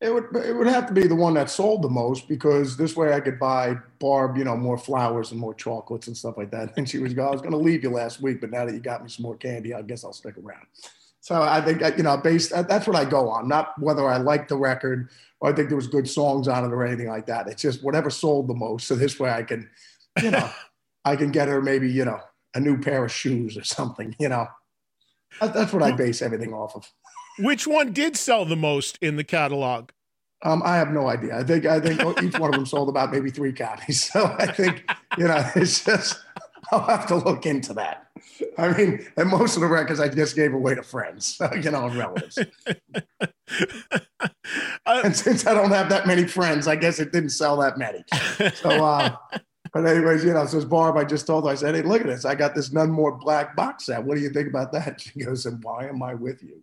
It would it would have to be the one that sold the most because this way I could buy Barb, you know, more flowers and more chocolates and stuff like that. And she was I was going to leave you last week, but now that you got me some more candy, I guess I'll stick around. So I think you know, based that's what I go on, not whether I like the record or I think there was good songs on it or anything like that. It's just whatever sold the most. So this way I can, you know, I can get her maybe you know a new pair of shoes or something. You know, That- that's what I base everything off of. Which one did sell the most in the catalog? Um, I have no idea. I think I think each one of them sold about maybe three copies. So I think you know it's just I'll have to look into that. I mean, and most of the records I just gave away to friends, you know, and relatives. and since I don't have that many friends, I guess it didn't sell that many. So, uh, but anyways, you know, so Barb, I just told her, I said, "Hey, look at this! I got this none more black box set. What do you think about that?" She goes, "And why am I with you?"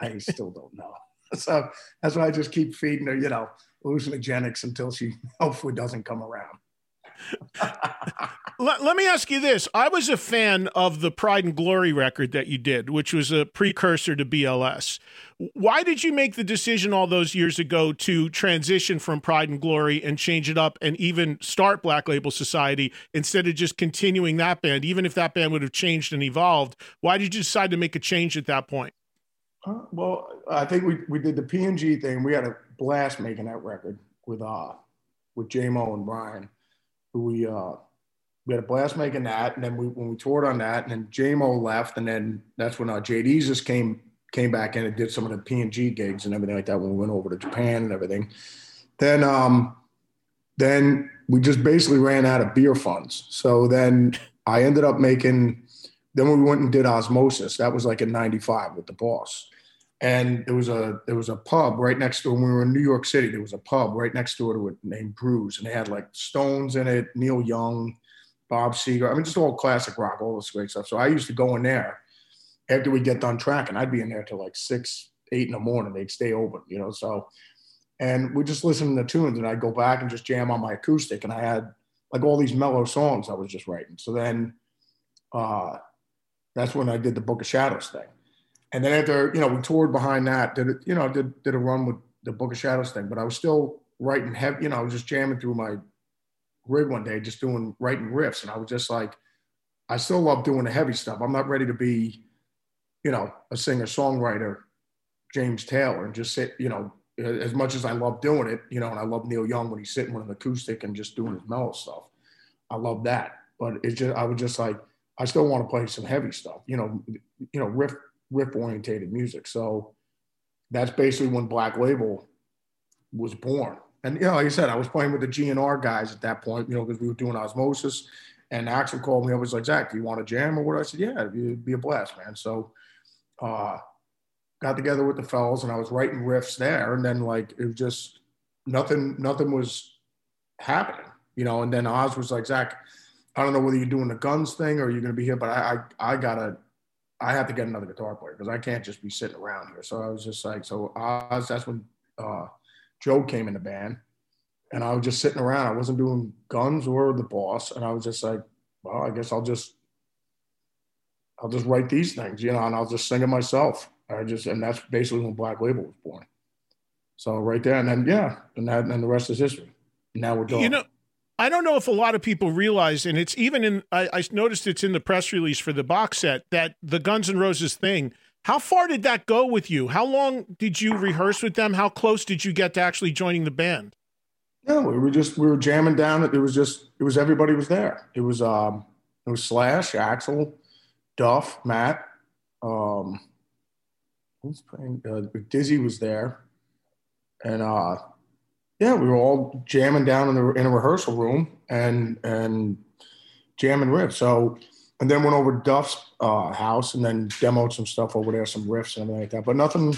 I still don't know. So that's why I just keep feeding her, you know, hallucinogenics until she hopefully doesn't come around. Let, let me ask you this. I was a fan of the Pride and Glory record that you did, which was a precursor to BLS. Why did you make the decision all those years ago to transition from Pride and Glory and change it up and even start Black Label Society instead of just continuing that band? Even if that band would have changed and evolved, why did you decide to make a change at that point? Uh, well, I think we, we did the PNG thing. We had a blast making that record with uh with JMO and Brian, we uh we had a blast making that, and then we when we toured on that, and then JMO left, and then that's when uh, JD just came came back in and did some of the PNG gigs and everything like that when we went over to Japan and everything. Then um then we just basically ran out of beer funds. So then I ended up making then we went and did Ozzmosis. That was like in 95 with the boss and there was a there was a pub right next door when we were in New York City. There was a pub right next door to it named Brews, and they had like Stones in it, Neil Young, Bob Seger. I mean, just all classic rock, all this great stuff. So I used to go in there after we get done tracking. I'd be in there till like six, eight in the morning. They'd stay open, you know. So and we just listen to the tunes, and I'd go back and just jam on my acoustic, and I had like all these mellow songs I was just writing. So then uh, that's when I did the Book of Shadows thing. And then after, you know, we toured behind that, did it, you know, did, did a run with the Book of Shadows thing, but I was still writing heavy, you know, I was just jamming through my rig one day, just doing, writing riffs. And I was just like, I still love doing the heavy stuff. I'm not ready to be, you know, a singer songwriter, James Taylor, and just sit, you know, as much as I love doing it, you know, and I love Neil Young when he's sitting with an acoustic and just doing his mellow stuff. I love that. But it's just I was just like, I still want to play some heavy stuff, you know, you know, riff riff orientated music. So that's basically when Black Label was born. And you know, like I said, I was playing with the GNR guys at that point, you know, because we were doing Ozzmosis. And Axl called me up, was like, Zakk, do you want to jam or what? I said, Yeah, it'd be a blast, man. So uh got together with the fellas and I was writing riffs there. And then like it was just nothing, nothing was happening, you know. And then Oz was like, Zakk, I don't know whether you're doing the guns thing or you're gonna be here, but I I, I gotta I have to get another guitar player because I can't just be sitting around here. So I was just like, so Oz, that's when uh, Joe came in the band. And I was just sitting around. I wasn't doing guns or the boss. And I was just like, well, I guess I'll just I'll just write these things, you know, and I'll just sing it myself. I just and that's basically when Black Label was born. So right there, and then yeah, and that and the rest is history. Now we're done. You know, I don't know if a lot of people realize, and it's even in, I, I, noticed it's in the press release for the box set that the Guns N' Roses thing. How far did that go with you? How long did you rehearse with them? How close did you get to actually joining the band? No, we were just we were jamming down. It was just it was everybody was there. It was um it was Slash, Axl, Duff, Matt, um, who's playing? Uh, Dizzy was there, and uh, yeah, we were all jamming down in the in a rehearsal room and and jamming riffs. So and then went over to Duff's uh, house and then demoed some stuff over there, some riffs and everything like that. But nothing,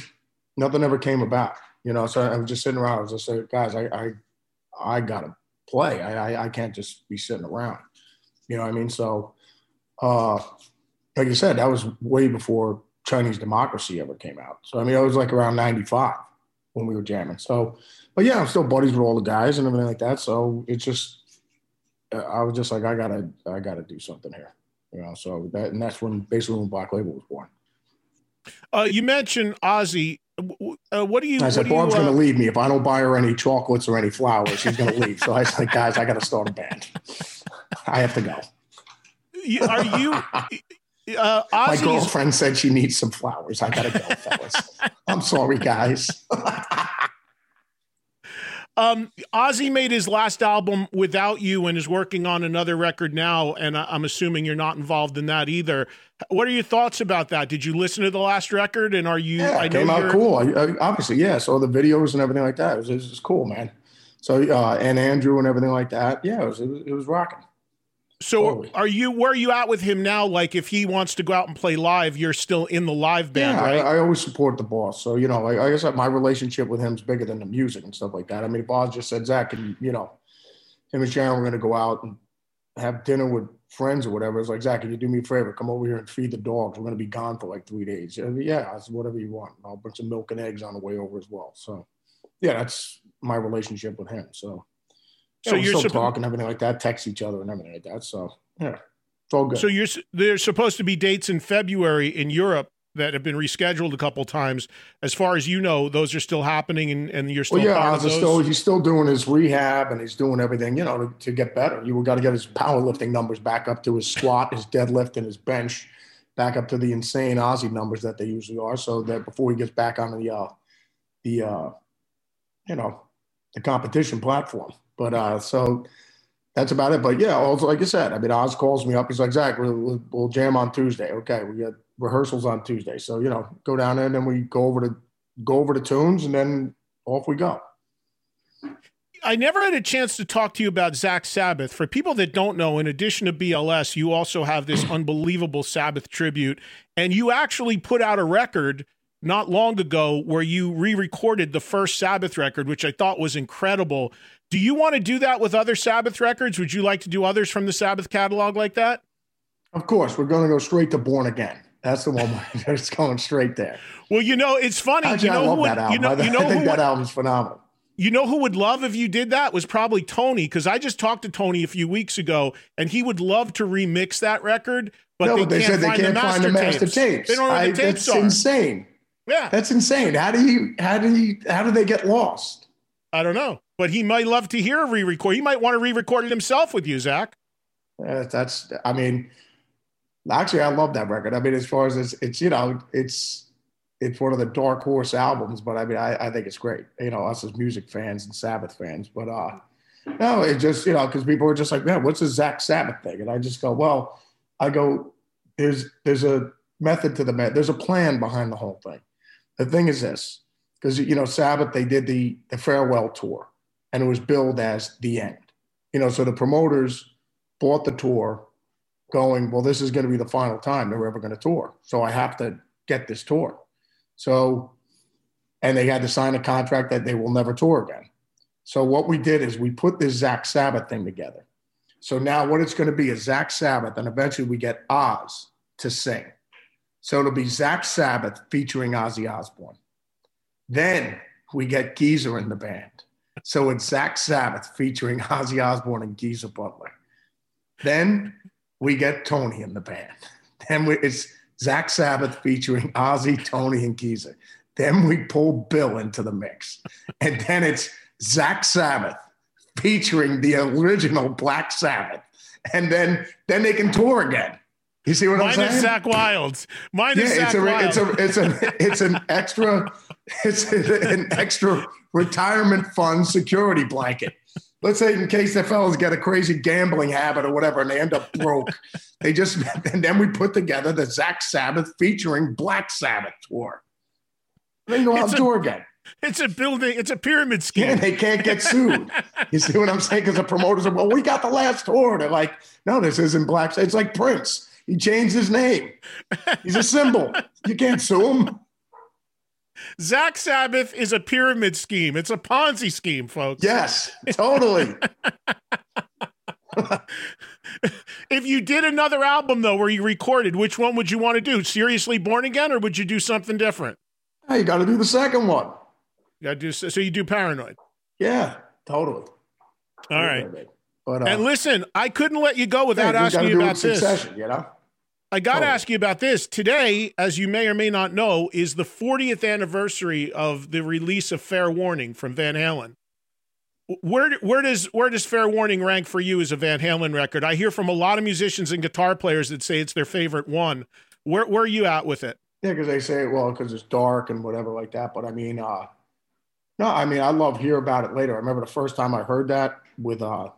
nothing ever came about. You know, so I was just sitting around. I was just like, guys, I I, I gotta play. I, I I can't just be sitting around. You know what I mean? So, uh, like you said, that was way before Chinese Democracy ever came out. So I mean, it was like around '95 when we were jamming. So, but yeah, I'm still buddies with all the guys and everything like that. So it's just, uh, I was just like, I gotta, I gotta do something here, you know. So that, and that's when basically when Black Label was born. Uh, you mentioned Ozzy. Uh, what do you? I said Barb's uh, going to leave me if I don't buy her any chocolates or any flowers. She's going to leave. So I said, guys, I got to start a band. I have to go. Are you? Uh, My girlfriend said she needs some flowers. I gotta go, fellas. I'm sorry, guys. um, Ozzy made his last album without you and is working on another record now, and I'm assuming you're not involved in that either. What are your thoughts about that? Did you listen to the last record, and are you? Yeah, I it came out cool. I, I, obviously, yeah. So the videos and everything like that. It was, it was cool, man. So uh, and Andrew and everything like that. Yeah, it was, it was, it was rocking. So are you where are you at with him now? Like if he wants to go out and play live, you're still in the live band, yeah, right? I, I, always support the boss. So, you know, like, I guess my relationship with him is bigger than the music and stuff like that. I mean, the boss just said, Zakk, and you know, him and Sharon were gonna go out and have dinner with friends or whatever. It's like, Zakk, can you do me a favor? Come over here and feed the dogs. We're gonna be gone for like three days. Yeah, it's whatever you want. I'll bring some milk and eggs on the way over as well. So yeah, that's my relationship with him. So so yeah, you're still talking and everything like that, text each other and everything like that. So yeah, it's all good. So you're there's supposed to be dates in February in Europe that have been rescheduled a couple times. As far as you know, those are still happening, and, and you're still. Well, yeah, Oz still he's still doing his rehab and he's doing everything, you know, to, to get better. You got to get his powerlifting numbers back up to his squat, his deadlift, and his bench back up to the insane Ozzy numbers that they usually are, so that before he gets back on the uh, the uh, you know the competition platform. But uh, so that's about it. But yeah, also like I said, I mean, Oz calls me up. He's like, Zakk, we'll, we'll jam on Tuesday. Okay, we got rehearsals on Tuesday, so you know, go down there and then we go over to go over the tunes, and then off we go. I never had a chance to talk to you about Zakk Sabbath. For people that don't know, in addition to BLS, you also have this unbelievable Sabbath tribute, and you actually put out a record not long ago where you re-recorded the first Sabbath record, which I thought was incredible. Do you want to do that with other Sabbath records? Would you like to do others from the Sabbath catalog like that? Of course, we're going to go straight to Born Again. That's the one that's going straight there. Well, you know, it's funny. You know I love who would, that album. You know, I, you know I think that would, album's phenomenal. You know who would love if you did that was probably Tony because I just talked to Tony a few weeks ago and he would love to remix that record, but no, they, but they can't said they find can't the find the master tapes. tapes. They don't know I, the tapes that's are. insane. Yeah, That's insane. How do you how do you how do they get lost? I don't know, but he might love to hear a re-record. He might want to re-record it himself with you, Zakk. That's I mean, Actually, I love that record. I mean, as far as it's, it's you know, it's it's one of the dark horse albums, but I mean, I, I think it's great. You know, us as music fans and Sabbath fans, but uh, no, it just you know, because people were just like, man, what's a Zakk Sabbath thing? And I just go, well, I go, there's there's a method to the met. There's a plan behind the whole thing. The thing is this, because you know, Sabbath they did the the farewell tour, and it was billed as the end. You know, so the promoters bought the tour, going, well, this is going to be the final time they're ever going to tour, so I have to get this tour. So, and they had to sign a contract that they will never tour again. So what we did is we put this Zakk Sabbath thing together. So now what it's going to be is Zakk Sabbath, and eventually we get Oz to sing. So it'll be Zakk Sabbath featuring Ozzy Osbourne. Then we get Geezer in the band. So it's Zakk Sabbath featuring Ozzy Osbourne and Geezer Butler. Then we get Tony in the band. Then we, it's Zakk Sabbath featuring Ozzy, Tony, and Geezer. Then we pull Bill into the mix. And then it's Zakk Sabbath featuring the original Black Sabbath. And then then they can tour again. You see what Mine I'm saying? is Zakk Wylde's. Mine is yeah, Zakk it's a, Wylde's. it's a it's a it's an extra it's an extra retirement fund security blanket. Let's say in case the fellas get a crazy gambling habit or whatever and they end up broke, they just and then we put together the Zakk Sabbath featuring Black Sabbath tour. They go out a- tour again. It's a building. It's a pyramid scheme. Yeah, they can't get sued. You see what I'm saying? Because the promoters are, well, we got the last tour. They're like, no, this isn't Black. Sabbath. It's like Prince. He changed his name. He's a symbol. You can't sue him. Zakk Sabbath is a pyramid scheme. It's a Ponzi scheme, folks. Yes, totally. If you did another album though, where you recorded, which one would you want to do? Seriously, Born Again, or would you do something different? Hey, you got to do the second one. You gotta do so. You do Paranoid. Yeah, totally. All right. But, uh, and listen, I couldn't let you go without you asking you do it in about this. succession, You know? I got to Totally. ask you about this. Today, as you may or may not know, is the 40th anniversary of the release of Fair Warning from Van Halen. Where where does where does Fair Warning rank for you as a Van Halen record? I hear from a lot of musicians and guitar players that say it's their favorite one. Where where are you at with it? Yeah, because they say, well, because it's dark and whatever like that. But I mean, uh, no, I mean, I love hear about it later. I remember the first time I heard that with, uh,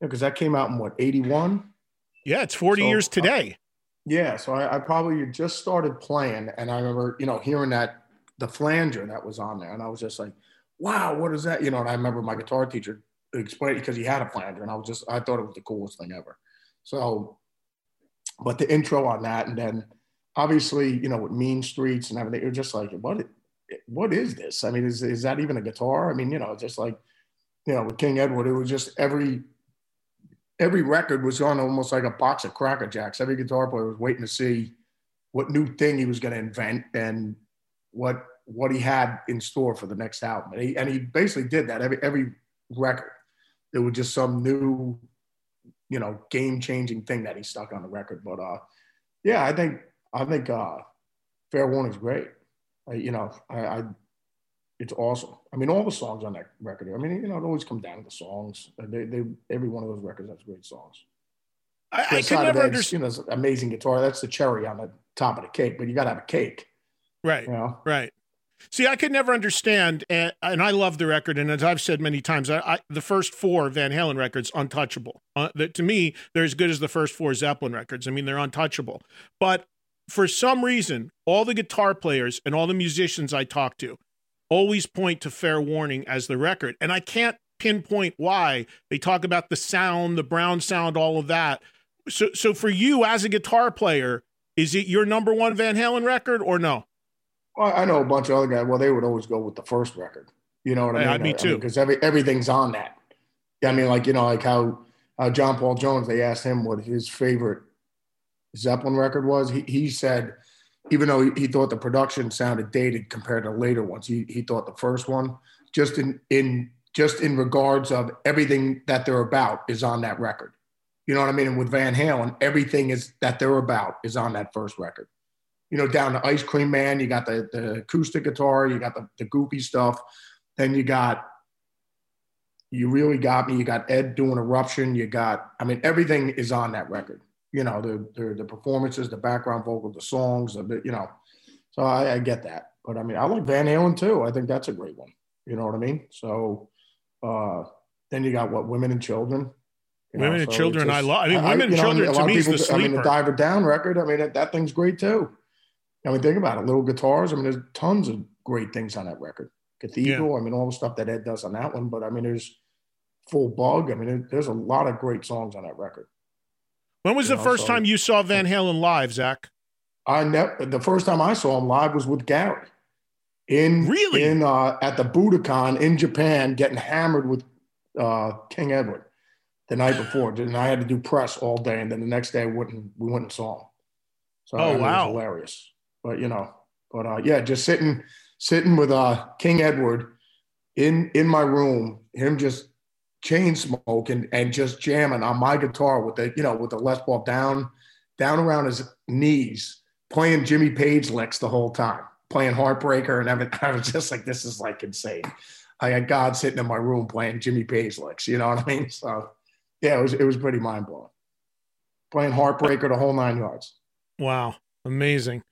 because that came out in what, 81? Yeah, it's 40 So, years uh, today. Yeah, so I, I probably just started playing, and I remember, you know, hearing that the flanger that was on there, and I was just like, "Wow, what is that?" You know, and I remember my guitar teacher explained because he had a flanger, and I was just, I thought it was the coolest thing ever. So, but the intro on that, and then obviously, you know, with Mean Streets and everything, you're just like, what, what is this? I mean, is is that even a guitar? I mean, you know, just like, you know, with King Edward, it was just every every record was on almost like a box of Cracker Jacks. Every guitar player was waiting to see what new thing he was going to invent and what what he had in store for the next album. And he, and he basically did that every every record. There was just some new, you know, game changing thing that he stuck on the record. But uh, yeah, I think I think uh, Fair Warning's great. I, you know, I, I it's awesome. I mean, all the songs on that record. I mean, you know, it always comes down to the songs. They, they every one of those records has great songs. I, I could never understand. You know, amazing guitar. That's the cherry on the top of the cake. But you got to have a cake. Right. You know? Right. See, I could never understand, and, and I love the record. And as I've said many times, I, I, the first four Van Halen records untouchable. Uh, that to me, they're as good as the first four Zeppelin records. I mean, they're untouchable. But for some reason, all the guitar players and all the musicians I talk to always point to Fair Warning as the record, and I can't pinpoint why. They talk about the sound, the brown sound, all of that. So, so for you as a guitar player, is it your number one Van Halen record or no? Well, I know a bunch of other guys. Well, they would always go with the first record. You know what I mean? me too. Because every everything's on that. Yeah, I mean, like you know, like how uh, John Paul Jones. They asked him what his favorite Zeppelin record was. He he said, even though he, he thought the production sounded dated compared to later ones, he he thought the first one just in in just in regards of everything that they're about is on that record. You know what I mean? And with Van Halen, everything is that they're about is on that first record you know, down to Ice Cream Man. You got the, the acoustic guitar, you got the, the goofy stuff. Then you got, you really got me. You got Ed doing Eruption. You got, I mean, everything is on that record. You know, the the, the performances, the background vocal, the songs, the you know. So I, I get that, but I mean, I like Van Halen too. I think that's a great one. You know what I mean? So uh, then you got what women and children. you know, Women and so children, it's I love- I mean, Women and know, Children a to lot of me is the people- I mean, the. Diver Down record. I mean, that, that thing's great too. I mean, think about it. Little guitars. I mean, there's tons of great things on that record. Cathedral. I mean, all the stuff that Ed does on that one. But I mean, there's Full Bug. I mean, there's a lot of great songs on that record. When was You the know, first so- time you saw Van Halen live, Zakk? I never. The first time I saw him live was with Gary. In Really? in uh, at the Budokan in Japan, getting hammered with uh, King Edward the night before, and I had to do press all day, and then the next day I wouldn't we went and saw him. So Oh, mean, it was wow. hilarious. But you know, but uh, yeah, just sitting sitting with uh, King Edward in in my room, him just chain smoking and just jamming on my guitar with the you know with the Les Paul down down around his knees, playing Jimmy Page licks the whole time, playing Heartbreaker and everything. I was just like, this is like insane. I had God sitting in my room playing Jimmy Page licks. You know what I mean? So yeah, it was it was pretty mind blowing. Playing Heartbreaker the whole nine yards. Wow, amazing.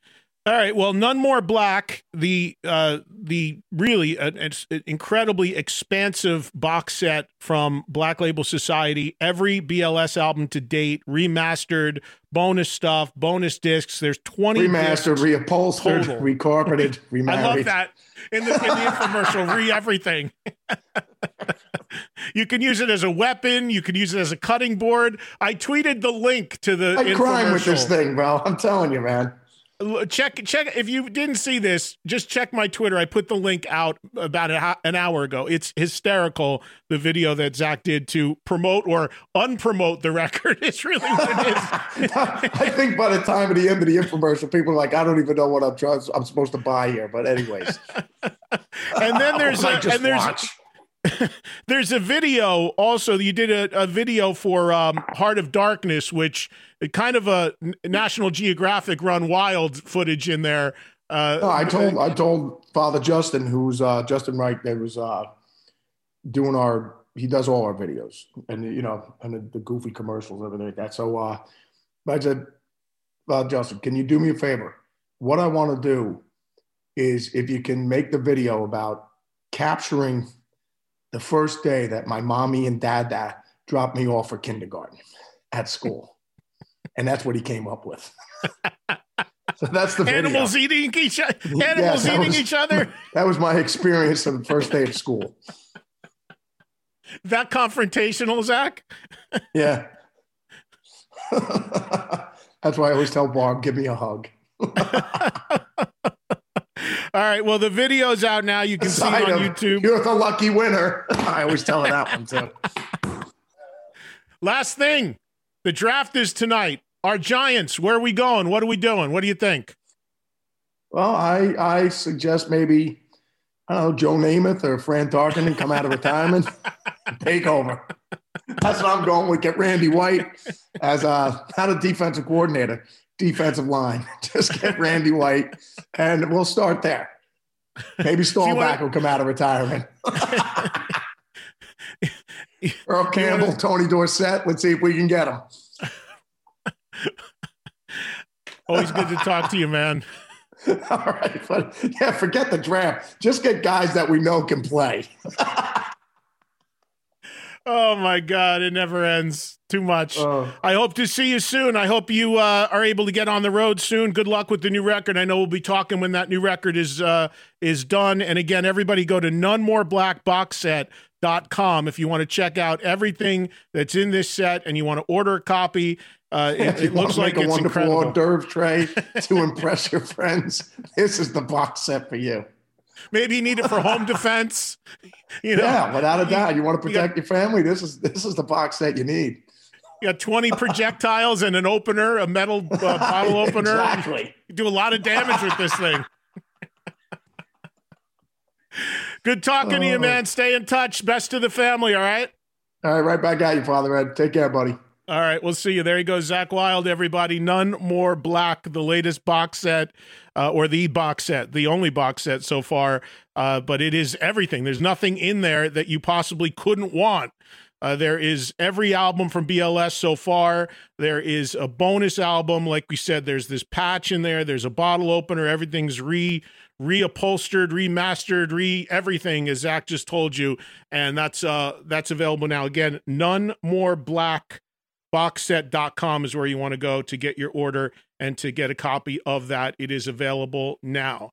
All right, well, none more black. The uh, the really uh, it's incredibly expansive box set from Black Label Society. Every BLS album to date, remastered, bonus stuff, bonus discs. There's twenty Remastered, discs reupholstered, total. recarpeted, remarried. I love that in the in the infomercial. Re everything. you can use it as a weapon. You can use it as a cutting board. I tweeted the link to the. I crime with this thing, bro. I'm telling you, man. Check check if you didn't see this just check my twitter. I put the link out about an hour ago. It's hysterical the video that Zakk did to promote or unpromote the record. It's really what it is. I think by the time of the end of the infomercial, people are like, I don't even know what I'm trying, I'm supposed to buy here. But anyways, and then there's a, and there's watch. there's a video also you did a, a video for um, heart of darkness which kind of a national geographic run wild footage in there uh, No, I told I told Father Justin, who's uh, Justin Wright, that was uh, doing our. He does all our videos, and you know, and the, the goofy commercials, everything like that. So uh, I said, Father Justin, can you do me a favor? What I want to do is if you can make the video about capturing the first day that my mommy and dad dropped me off for kindergarten at school, and that's what he came up with. so that's the video. animals eating each other animals that eating was- each other That was my experience on the first day of school. that confrontational Zakk Yeah. That's why I always tell Barb, give me a hug. All right. Well, the video's out now. You can see it on of, YouTube. You're the lucky winner. I always tell her that one too. Last thing, the draft is tonight. Our Giants. Where are we going? What are we doing? What do you think? Well, I I suggest maybe I don't know Joe Namath or Fran Tarkenton come out of retirement, take over. That's what I'm going with. Get Randy White as a not a defensive coordinator, defensive line. Just get Randy White, and we'll start there. Maybe Staubach will come out of retirement. Earl Campbell, Tony Dorsett. Let's see if we can get them. Always good to talk to you, man. All right, but yeah, forget the draft. Just get guys that we know can play. Oh my God, it never ends. Too much. Oh. I hope to see you soon. I hope you uh, are able to get on the road soon. Good luck with the new record. I know we'll be talking when that new record is uh, is done. And again, everybody go to nonemoreblackboxset.com if you want to check out everything that's in this set and you want to order a copy. Uh, it, it looks like a it's wonderful incredible. hors d'oeuvre tray to impress your friends. This is the box set for you. Maybe you need it for home defense. You know, yeah, without a doubt. You want to you got- protect your family. This is this is the box set you need. You got 20 projectiles and an opener, a metal uh, bottle opener. Exactly. You do a lot of damage with this thing. Good talking to you, Oh. man. Stay in touch. Best to the family, all right? All right, right back at you, Father Ed. Take care, buddy. All right, we'll see you. There he goes, Zakk Wylde, everybody. None more black, the latest box set, uh, or the box set, the only box set so far. Uh, but it is everything. There's nothing in there that you possibly couldn't want. Uh, there is every album from BLS so far. There is a bonus album, like we said. There's this patch in there. There's a bottle opener. Everything's re reupholstered, remastered, re everything, as Zakk just told you, and that's uh that's available now. Again, none more black boxset.com is where you want to go to get your order and to get a copy of that. It is available now.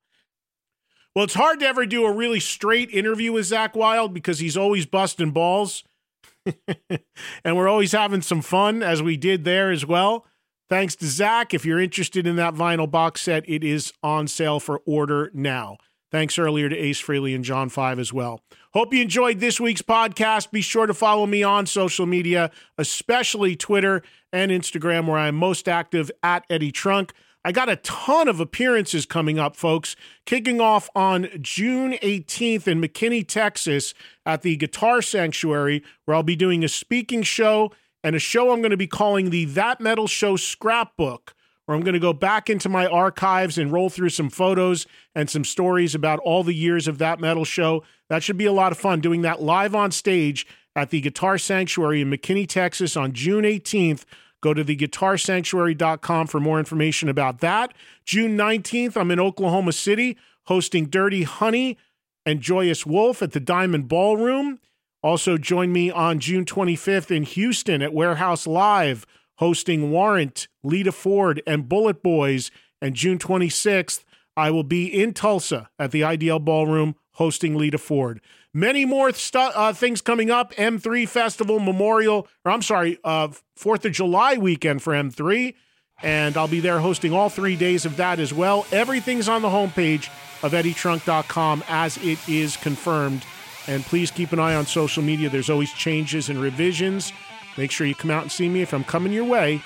Well, it's hard to ever do a really straight interview with Zakk Wylde because he's always busting balls. and we're always having some fun as we did there as well. Thanks to Zakk. If you're interested in that vinyl box set, it is on sale for order now. Thanks earlier to Ace Frehley and John Five as well. Hope you enjoyed this week's podcast. Be sure to follow me on social media, especially Twitter and Instagram, where I'm most active at Eddie Trunk. I got a ton of appearances coming up, folks, kicking off on June 18th in McKinney, Texas, at the Guitar Sanctuary, where I'll be doing a speaking show and a show I'm going to be calling the That Metal Show Scrapbook, where I'm going to go back into my archives and roll through some photos and some stories about all the years of That Metal Show. That should be a lot of fun doing that live on stage at the Guitar Sanctuary in McKinney, Texas on June 18th. Go to theguitarsanctuary.com for more information about that. June 19th, I'm in Oklahoma City hosting Dirty Honey and Joyous Wolf at the Diamond Ballroom. Also, join me on June 25th in Houston at Warehouse Live, hosting Warrant, Lita Ford, and Bullet Boys. And June 26th, I will be in Tulsa at the IDL Ballroom hosting Lita Ford. Many more stu- uh, things coming up. M3 Festival Memorial, or I'm sorry, uh, 4th of July weekend for M3. And I'll be there hosting all three days of that as well. Everything's on the homepage of eddietrunk.com as it is confirmed and please keep an eye on social media. There's always changes and revisions. Make sure you come out and see me if I'm coming your way.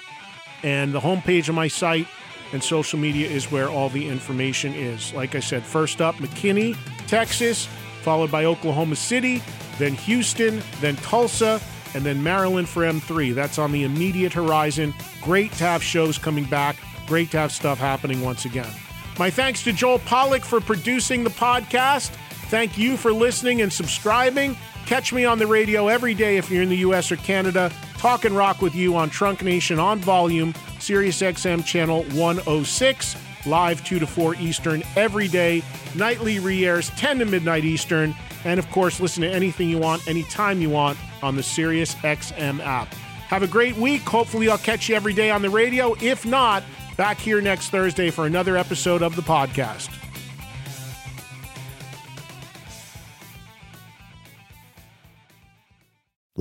And the homepage of my site and social media is where all the information is. Like I said, first up, McKinney, Texas, followed by Oklahoma City, then Houston, then Tulsa, and then Maryland for M3. That's on the immediate horizon. Great to have shows coming back. Great to have stuff happening once again. My thanks to Joel Pollock for producing the podcast. Thank you for listening and subscribing. Catch me on the radio every day if you're in the US or Canada. Talk and rock with you on Trunk Nation on volume, Sirius XM channel 106, live 2 to 4 Eastern every day. Nightly re airs 10 to midnight Eastern. And of course, listen to anything you want, anytime you want on the Sirius XM app. Have a great week. Hopefully, I'll catch you every day on the radio. If not, back here next Thursday for another episode of the podcast.